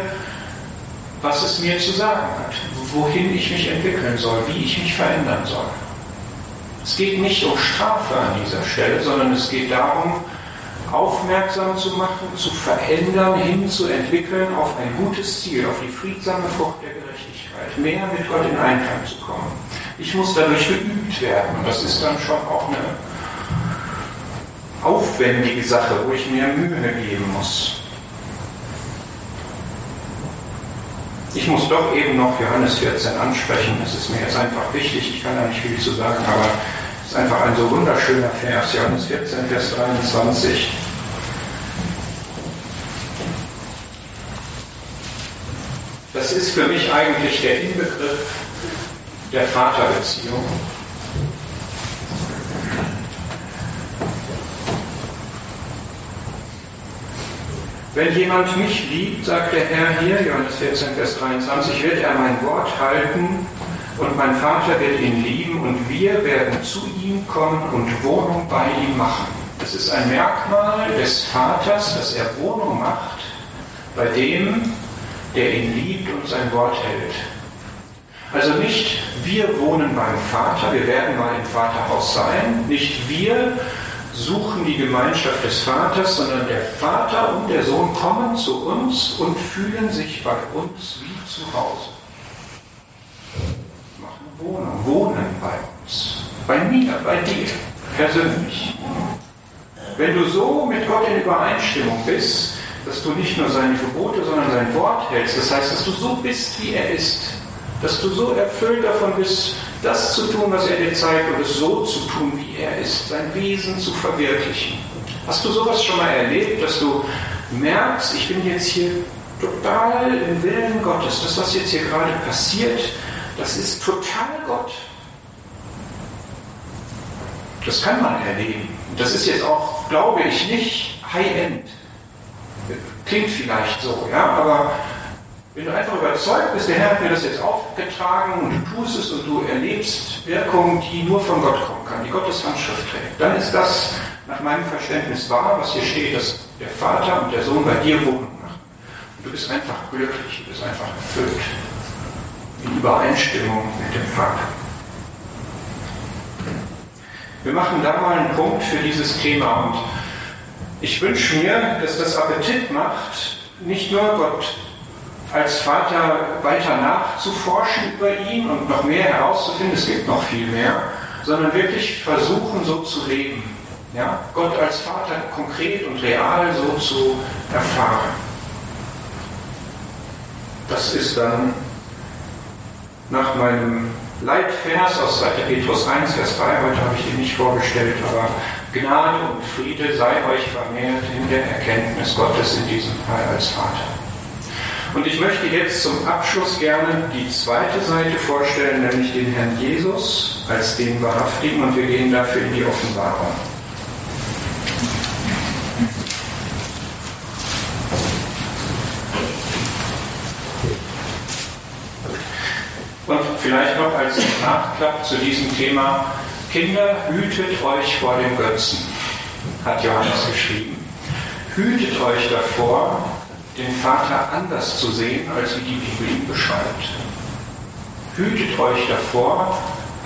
[SPEAKER 1] was es mir zu sagen hat, wohin ich mich entwickeln soll, wie ich mich verändern soll. Es geht nicht um Strafe an dieser Stelle, sondern es geht darum, aufmerksam zu machen, zu verändern, hinzuentwickeln auf ein gutes Ziel, auf die friedsame Frucht der Gerechtigkeit, mehr mit Gott in Einklang zu kommen. Ich muss dadurch geübt werden und das ist dann schon auch eine aufwendige Sache, wo ich mir Mühe geben muss. Ich muss doch eben noch Johannes 14 ansprechen. Das ist mir jetzt einfach wichtig. Ich kann da nicht viel zu sagen, aber es ist einfach ein so wunderschöner Vers. Johannes 14, Vers 23. Das ist für mich eigentlich der Inbegriff der Vaterbeziehung. Wenn jemand mich liebt, sagt der Herr hier, Johannes 14, Vers 23, wird er mein Wort halten und mein Vater wird ihn lieben und wir werden zu ihm kommen und Wohnung bei ihm machen. Das ist ein Merkmal des Vaters, dass er Wohnung macht bei dem, der ihn liebt und sein Wort hält. Also nicht wir wohnen beim Vater, wir werden mal im Vaterhaus sein, nicht wir suchen die Gemeinschaft des Vaters, sondern der Vater und der Sohn kommen zu uns und fühlen sich bei uns wie zu Hause. Machen Wohnung, wohnen bei uns. Bei mir, bei dir, persönlich. Wenn du so mit Gott in Übereinstimmung bist, dass du nicht nur seine Gebote, sondern sein Wort hältst, das heißt, dass du so bist, wie er ist, dass du so erfüllt davon bist, das zu tun, was er dir zeigt und es so zu tun, wie er ist, sein Wesen zu verwirklichen. Hast du sowas schon mal erlebt, dass du merkst, ich bin jetzt hier total im Willen Gottes, das, was jetzt hier gerade passiert, das ist total Gott. Das kann man erleben. Das ist jetzt auch, glaube ich, nicht High-End. Klingt vielleicht so, ja, aber wenn du einfach überzeugt bist, der Herr hat mir das jetzt aufgetragen und du tust es und du erlebst Wirkungen, die nur von Gott kommen kann, die Gottes Handschrift trägt, dann ist das nach meinem Verständnis wahr, was hier steht, dass der Vater und der Sohn bei dir Wohnung machen. Und du bist einfach glücklich, du bist einfach erfüllt. In Übereinstimmung mit dem Vater. Wir machen da mal einen Punkt für dieses Thema und ich wünsche mir, dass das Appetit macht, nicht nur Gott als Vater weiter nachzuforschen über ihn und noch mehr herauszufinden, es gibt noch viel mehr, sondern wirklich versuchen, so zu leben. Ja? Gott als Vater konkret und real so zu erfahren. Das ist dann nach meinem Leitvers aus 2. Petrus 1, Vers 3, heute habe ich den nicht vorgestellt, aber Gnade und Friede sei euch vermehrt in der Erkenntnis Gottes in diesem Fall als Vater. Und ich möchte jetzt zum Abschluss gerne die zweite Seite vorstellen, nämlich den Herrn Jesus als den Wahrhaftigen und wir gehen dafür in die Offenbarung. Und vielleicht noch als Nachklapp zu diesem Thema, Kinder, hütet euch vor dem Götzen, hat Johannes geschrieben. Hütet euch davor, den Vater anders zu sehen, als wie die Bibel ihn beschreibt. Hütet euch davor,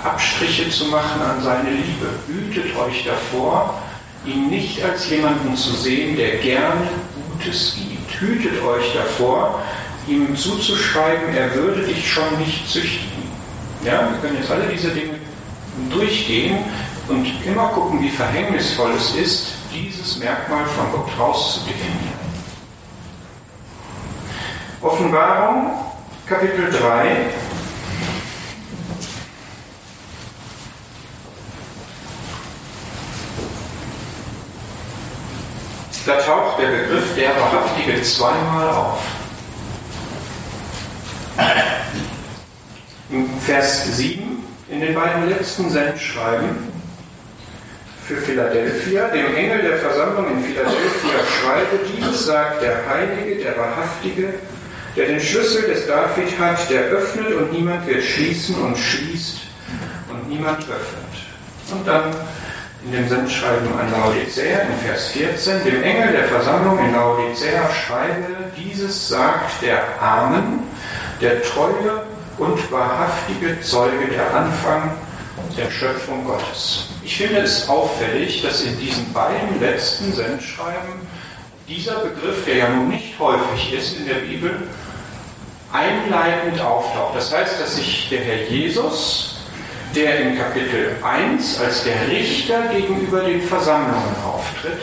[SPEAKER 1] Abstriche zu machen an seine Liebe. Hütet euch davor, ihn nicht als jemanden zu sehen, der gerne Gutes gibt. Hütet euch davor, ihm zuzuschreiben, er würde dich schon nicht züchtigen. Ja, wir können jetzt alle diese Dinge durchgehen und immer gucken, wie verhängnisvoll es ist, dieses Merkmal von Gott rauszudefinieren. Offenbarung, Kapitel 3. Da taucht der Begriff der Wahrhaftige zweimal auf. Im Vers 7 in den beiden letzten Sendschreiben für Philadelphia, dem Engel der Versammlung in Philadelphia schreibe, dieses sagt der Heilige, der Wahrhaftige, der den Schlüssel des David hat, der öffnet und niemand wird schließen und schließt und niemand öffnet. Und dann in dem Sendschreiben an Laodicea in Vers 14, dem Engel der Versammlung in Laodicea schreibe, dieses sagt der Amen, der treue und wahrhaftige Zeuge der Anfang der Schöpfung Gottes. Ich finde es auffällig, dass in diesen beiden letzten Sendschreiben dieser Begriff, der ja nun nicht häufig ist in der Bibel, einleitend auftaucht. Das heißt, dass sich der Herr Jesus, der in Kapitel 1 als der Richter gegenüber den Versammlungen auftritt,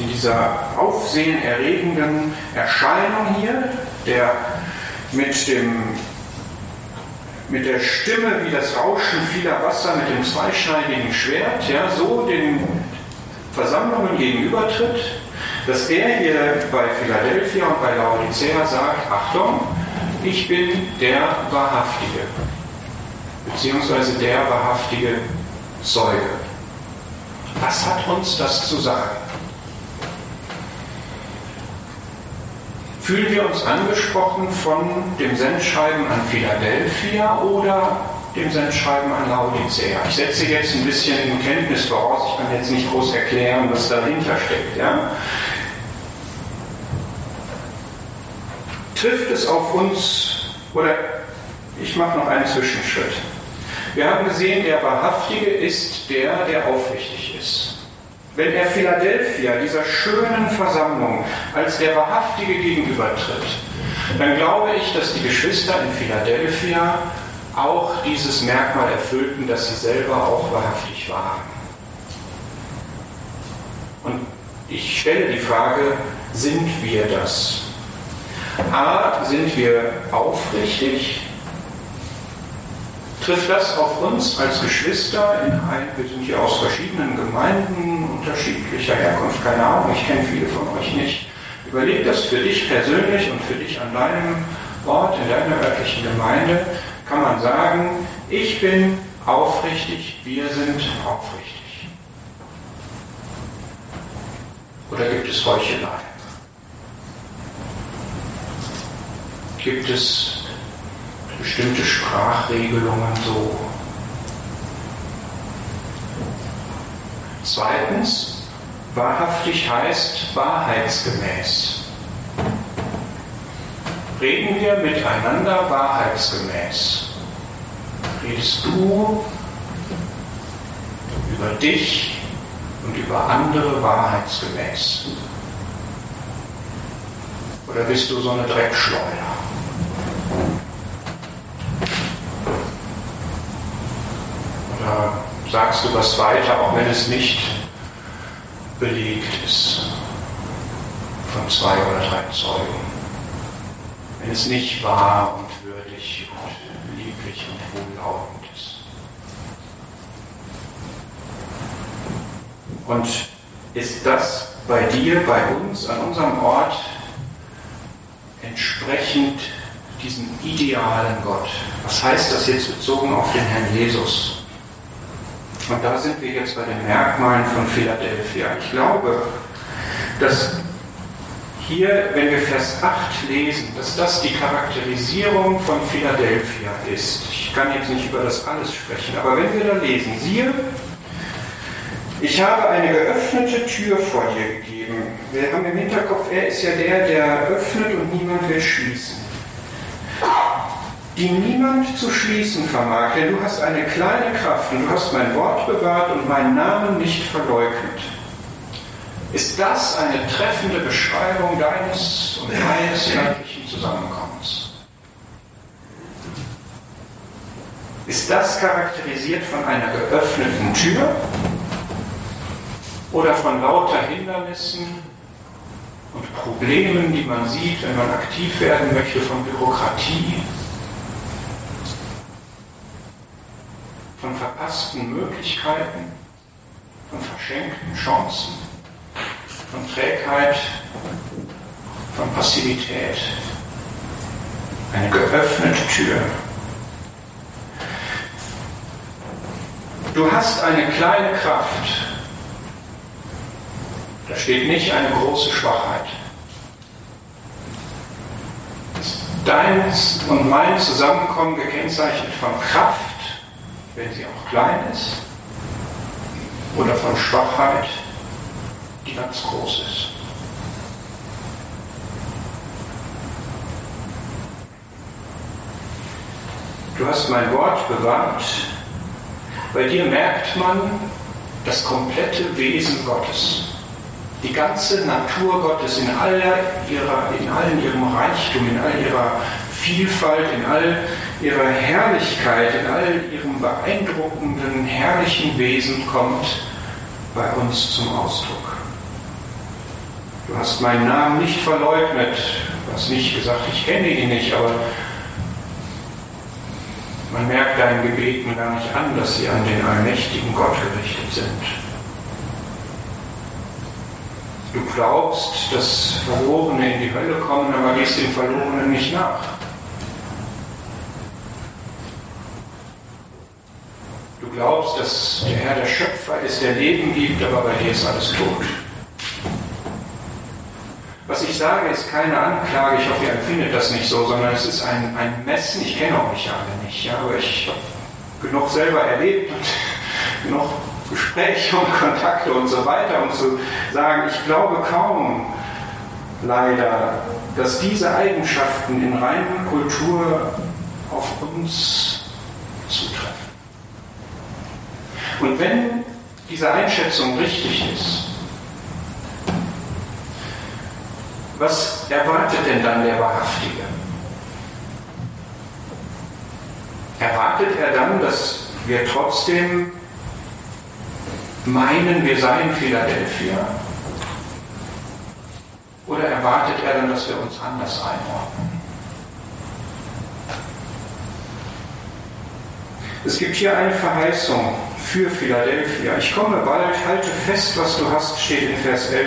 [SPEAKER 1] in dieser aufsehenerregenden Erscheinung hier, der mit dem mit der Stimme wie das Rauschen vieler Wasser mit dem zweischneidigen Schwert, ja, so den Versammlungen gegenübertritt, dass er hier bei Philadelphia und bei Laodicea sagt, Achtung, ich bin der Wahrhaftige, beziehungsweise der wahrhaftige Zeuge. Was hat uns das zu sagen? Fühlen wir uns angesprochen von dem Sendschreiben an Philadelphia oder dem Sendschreiben an Laodicea? Ich setze jetzt ein bisschen in Kenntnis voraus, ich kann jetzt nicht groß erklären, was dahinter steckt. Ja? Trifft es auf uns, oder ich mache noch einen Zwischenschritt. Wir haben gesehen, der Wahrhaftige ist der, der aufrichtig ist. Wenn er Philadelphia, dieser schönen Versammlung, als der Wahrhaftige gegenübertritt, dann glaube ich, dass die Geschwister in Philadelphia auch dieses Merkmal erfüllten, dass sie selber auch wahrhaftig waren. Und ich stelle die Frage, sind wir das? A, sind wir aufrichtig trifft das auf uns als Geschwister in ein, wir sind hier aus verschiedenen Gemeinden unterschiedlicher Herkunft, keine Ahnung, ich kenne viele von euch nicht. Überleg das für dich persönlich und für dich an deinem Ort, in deiner örtlichen Gemeinde, kann man sagen, ich bin aufrichtig, wir sind aufrichtig. Oder gibt es Heuchelei? Gibt es bestimmte Sprachregelungen so. Zweitens, wahrhaftig heißt wahrheitsgemäß. Reden wir miteinander wahrheitsgemäß. Redest du über dich und über andere wahrheitsgemäß? Oder bist du so eine Dreckschleuder? äh, sagst du was weiter, auch wenn es nicht belegt ist von zwei oder drei Zeugen. Wenn es nicht wahr und würdig und lieblich und wohllautend ist. Und ist das bei dir, bei uns, an unserem Ort entsprechend diesem idealen Gott? Was heißt das jetzt bezogen auf den Herrn Jesus? Und da sind wir jetzt bei den Merkmalen von Philadelphia. Ich glaube, dass hier, wenn wir Vers 8 lesen, dass das die Charakterisierung von Philadelphia ist. Ich kann jetzt nicht über das alles sprechen, aber wenn wir da lesen, siehe, ich habe eine geöffnete Tür vor dir gegeben. Wir haben im Hinterkopf, er ist ja der, der öffnet und niemand will schließen. Die niemand zu schließen vermag, denn du hast eine kleine Kraft und du hast mein Wort bewahrt und meinen Namen nicht verleugnet. Ist das eine treffende Beschreibung deines und meines göttlichen Zusammenkommens? Ist das charakterisiert von einer geöffneten Tür oder von lauter Hindernissen und Problemen, die man sieht, wenn man aktiv werden möchte, von Bürokratie, von verpassten Möglichkeiten, von verschenkten Chancen? von Trägheit, von Passivität. Eine geöffnete Tür. Du hast eine kleine Kraft. Da steht nicht eine große Schwachheit. Deins und mein Zusammenkommen gekennzeichnet von Kraft, wenn sie auch klein ist, oder von Schwachheit, die ganz groß ist. Du hast mein Wort bewahrt. Bei dir merkt man das komplette Wesen Gottes. Die ganze Natur Gottes in, aller ihrer, in all ihrem Reichtum, in all ihrer Vielfalt, in all ihrer Herrlichkeit, in all ihrem beeindruckenden, herrlichen Wesen kommt bei uns zum Ausdruck. Du hast meinen Namen nicht verleugnet. Du hast nicht gesagt, ich kenne ihn nicht, aber man merkt deinen Gebeten gar nicht an, dass sie an den allmächtigen Gott gerichtet sind. Du glaubst, dass Verlorene in die Hölle kommen, aber gehst den Verlorenen nicht nach. Du glaubst, dass der Herr der Schöpfer ist, der Leben gibt, aber bei dir ist alles tot. Was ich sage, ist keine Anklage, ich hoffe, ihr empfindet das nicht so, sondern es ist ein, ein Messen. Ich kenne auch nicht alle nicht, ja, aber ich habe genug selber erlebt und genug Gespräche und Kontakte und so weiter, um zu sagen, ich glaube kaum, leider, dass diese Eigenschaften in reiner Kultur auf uns zutreffen. Und wenn diese Einschätzung richtig ist, Was erwartet denn dann der Wahrhaftige? Erwartet er dann, dass wir trotzdem meinen, wir seien Philadelphia? Oder erwartet er dann, dass wir uns anders einordnen? Es gibt hier eine Verheißung für Philadelphia. Ich komme bald, halte fest, was du hast, steht in Vers 11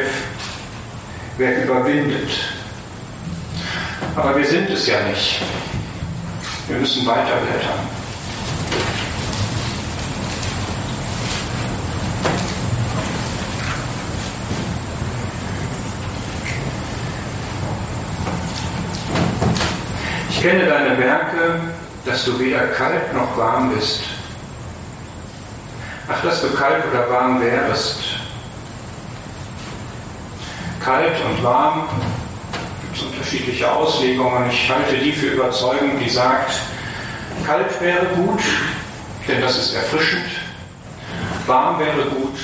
[SPEAKER 1] wer überwindet. Aber wir sind es ja nicht. Wir müssen weiterblättern. Ich kenne deine Werke, dass du weder kalt noch warm bist. Ach, dass du kalt oder warm wärst, kalt und warm. Gibt es unterschiedliche Auslegungen. Ich halte die für überzeugend, die sagt, kalt wäre gut, denn das ist erfrischend. Warm wäre gut,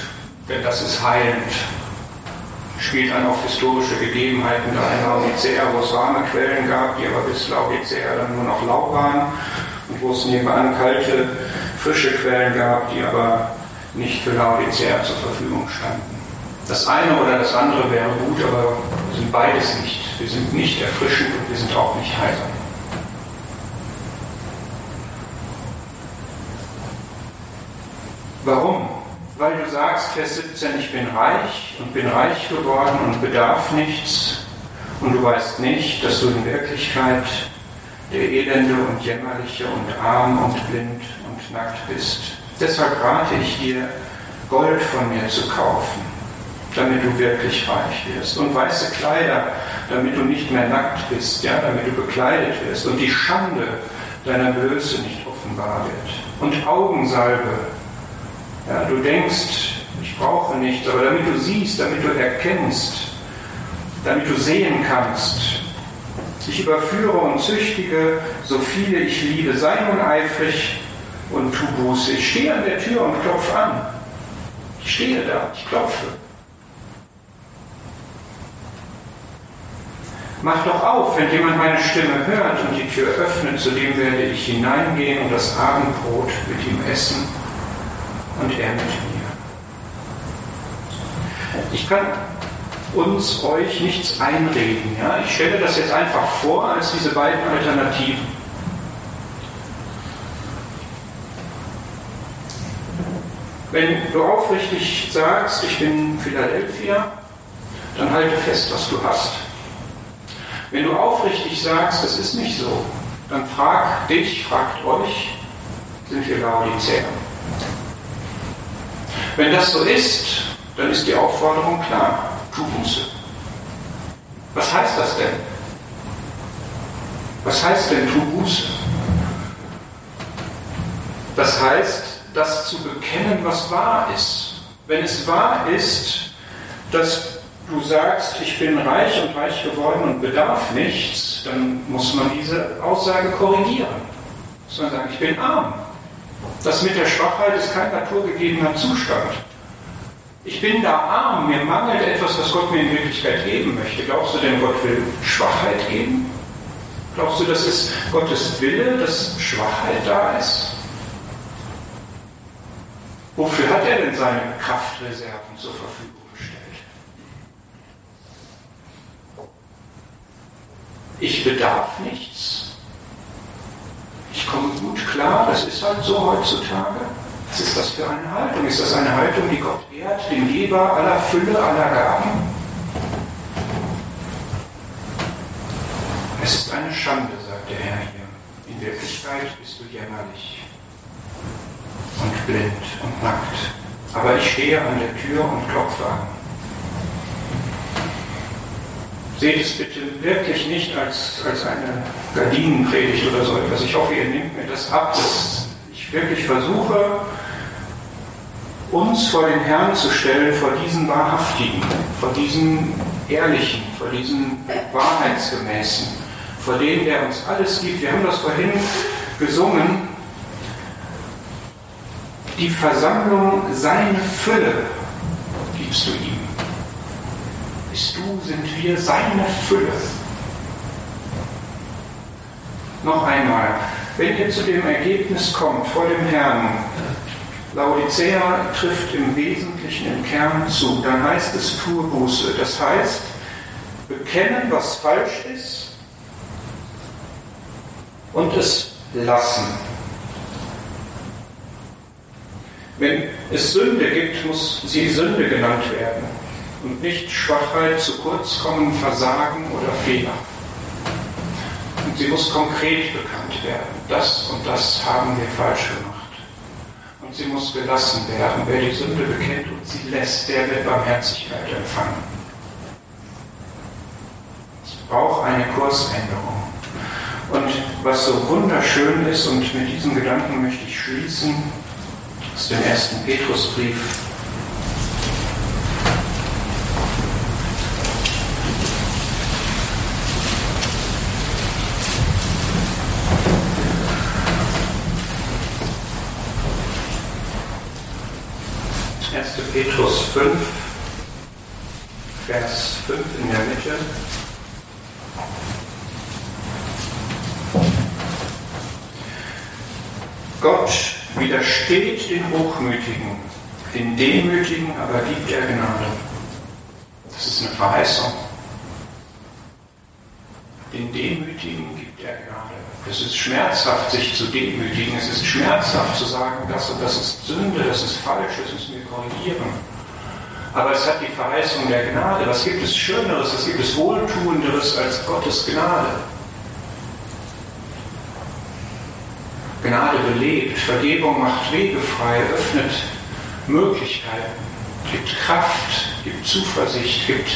[SPEAKER 1] denn das ist heilend. Spielt dann auf historische Gegebenheiten da in Laodicea, wo es warme Quellen gab, die aber bis Laodicea dann nur noch lau waren und wo es nebenan kalte, frische Quellen gab, die aber nicht für Laodicea zur Verfügung standen. Das eine oder das andere wäre gut, aber wir sind beides nicht. Wir sind nicht erfrischend und wir sind auch nicht heilsam. Warum? weil du sagst, Vers 17, ich bin reich und bin reich geworden und bedarf nichts und du weißt nicht, dass du in Wirklichkeit der Elende und Jämmerliche und arm und blind und nackt bist. Deshalb rate ich dir, Gold von mir zu kaufen, damit du wirklich reich wirst und weiße Kleider, damit du nicht mehr nackt bist, ja, damit du bekleidet wirst und die Schande deiner Blöße nicht offenbar wird. Und Augensalbe, ja, du denkst, ich brauche nichts, aber damit du siehst, damit du erkennst, damit du sehen kannst. Ich überführe und züchtige, so viele ich liebe. Sei nun eifrig und tu Buße. Ich stehe an der Tür und klopfe an. Ich stehe da, ich klopfe. Mach doch auf, wenn jemand meine Stimme hört und die Tür öffnet, zu dem werde ich hineingehen und das Abendbrot mit ihm essen und er mit mir. Ich kann uns, euch nichts einreden. Ja? Ich stelle das jetzt einfach vor als diese beiden Alternativen. Wenn du aufrichtig sagst, ich bin Philadelphia, dann halte fest, was du hast. Wenn du aufrichtig sagst, das ist nicht so, dann frag dich, fragt euch, sind wir Laodicea? Wenn das so ist, dann ist die Aufforderung klar, tu Buße. Was heißt das denn? Was heißt denn tu Buße? Das heißt, das zu bekennen, was wahr ist. Wenn es wahr ist, dass du sagst, ich bin reich und reich geworden und bedarf nichts, dann muss man diese Aussage korrigieren. Muss man sagen, ich bin arm. Das mit der Schwachheit ist kein naturgegebener Zustand. Ich bin da arm, mir mangelt etwas, was Gott mir in Wirklichkeit geben möchte. Glaubst du denn, Gott will Schwachheit geben? Glaubst du, dass es Gottes Wille, dass Schwachheit da ist? Wofür hat er denn seine Kraftreserven zur Verfügung gestellt? Ich bedarf nichts. Ich komme gut klar, das ist halt so heutzutage. Was ist das für eine Haltung? Ist das eine Haltung, die Gott ehrt, den Geber aller Fülle, aller Gaben? Es ist eine Schande, sagt der Herr hier. In Wirklichkeit bist du jämmerlich blind und nackt. Aber ich stehe an der Tür und klopfe an. Seht es bitte wirklich nicht als, als eine Gardinenpredigt oder so etwas. Ich hoffe, ihr nehmt mir das ab, dass ich wirklich versuche, uns vor den Herrn zu stellen, vor diesen Wahrhaftigen, vor diesen Ehrlichen, vor diesen Wahrheitsgemäßen, vor dem, der uns alles gibt. Wir haben das vorhin gesungen. Die Versammlung, seine Fülle gibst du ihm bist du, sind wir seine Fülle. Noch einmal, wenn ihr zu dem Ergebnis kommt vor dem Herrn, Laodicea trifft im Wesentlichen im Kern zu, dann heißt es Buße. Das heißt, bekennen, was falsch ist und es lassen. Wenn es Sünde gibt, muss sie Sünde genannt werden und nicht Schwachheit, zu kurz kommen, Versagen oder Fehler. Und sie muss konkret bekannt werden. Das und das haben wir falsch gemacht. Und sie muss gelassen werden. Wer die Sünde bekennt und sie lässt, der wird Barmherzigkeit empfangen. Es braucht eine Kursänderung. Und was so wunderschön ist, und mit diesem Gedanken möchte ich schließen, aus dem ersten Petrusbrief, 1. Petrus 5, Vers 5 in der Mitte. Gott widersteht den Hochmütigen, den Demütigen aber gibt er Gnade. Das ist eine Verheißung. Den Demütigen gibt er Gnade. Es ist schmerzhaft, sich zu demütigen. Es ist schmerzhaft zu sagen, das und das ist Sünde, das ist falsch, das müssen wir korrigieren. Aber es hat die Verheißung der Gnade. Was gibt es Schöneres, was gibt es Wohltuenderes als Gottes Gnade? Gnade belebt, Vergebung macht Wege frei, öffnet Möglichkeiten, gibt Kraft, gibt Zuversicht, gibt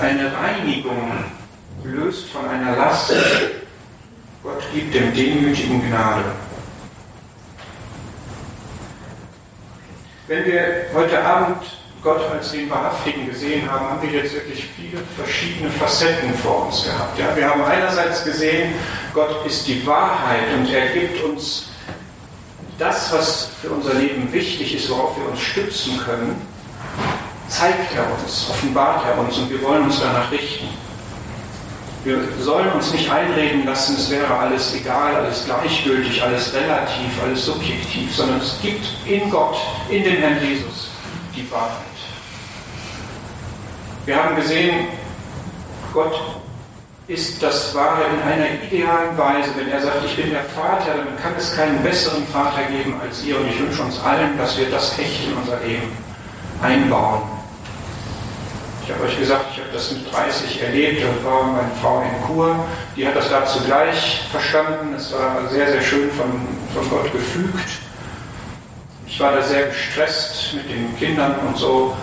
[SPEAKER 1] eine Reinigung, löst von einer Last. Gott gibt dem Demütigen Gnade. Wenn wir heute Abend Gott als den Wahrhaftigen gesehen haben, haben wir jetzt wirklich viele verschiedene Facetten vor uns gehabt. Ja, wir haben einerseits gesehen, Gott ist die Wahrheit und er gibt uns das, was für unser Leben wichtig ist, worauf wir uns stützen können, zeigt er uns, offenbart er uns und wir wollen uns danach richten. Wir sollen uns nicht einreden lassen, es wäre alles egal, alles gleichgültig, alles relativ, alles subjektiv, sondern es gibt in Gott, in dem Herrn Jesus, die Wahrheit. Wir haben gesehen, Gott ist das Wahre in einer idealen Weise. Wenn er sagt, ich bin der Vater, dann kann es keinen besseren Vater geben als ihr. Und ich wünsche uns allen, dass wir das echt in unser Leben einbauen. Ich habe euch gesagt, ich habe das mit 30 erlebt. Da war meine Frau in Kur. Die hat das dazu gleich verstanden. Es war sehr, sehr schön von, von Gott gefügt. Ich war da sehr gestresst mit den Kindern und so.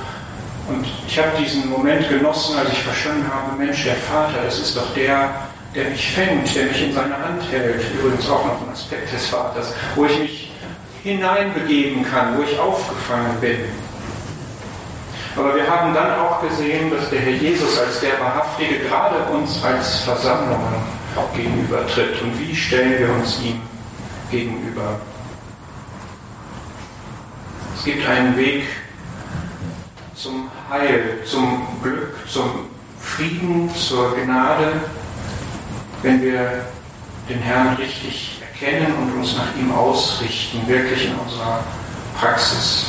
[SPEAKER 1] Und ich habe diesen Moment genossen, als ich verstanden habe, Mensch, der Vater, das ist doch der, der mich fängt, der mich in seine Hand hält. Übrigens auch noch ein Aspekt des Vaters, wo ich mich hineinbegeben kann, wo ich aufgefangen bin. Aber wir haben dann auch gesehen, dass der Herr Jesus als der Wahrhaftige gerade uns als Versammlungen auch gegenübertritt. Und wie stellen wir uns ihm gegenüber? Es gibt einen Weg zum Heil, zum Glück, zum Frieden, zur Gnade, wenn wir den Herrn richtig erkennen und uns nach ihm ausrichten, wirklich in unserer Praxis.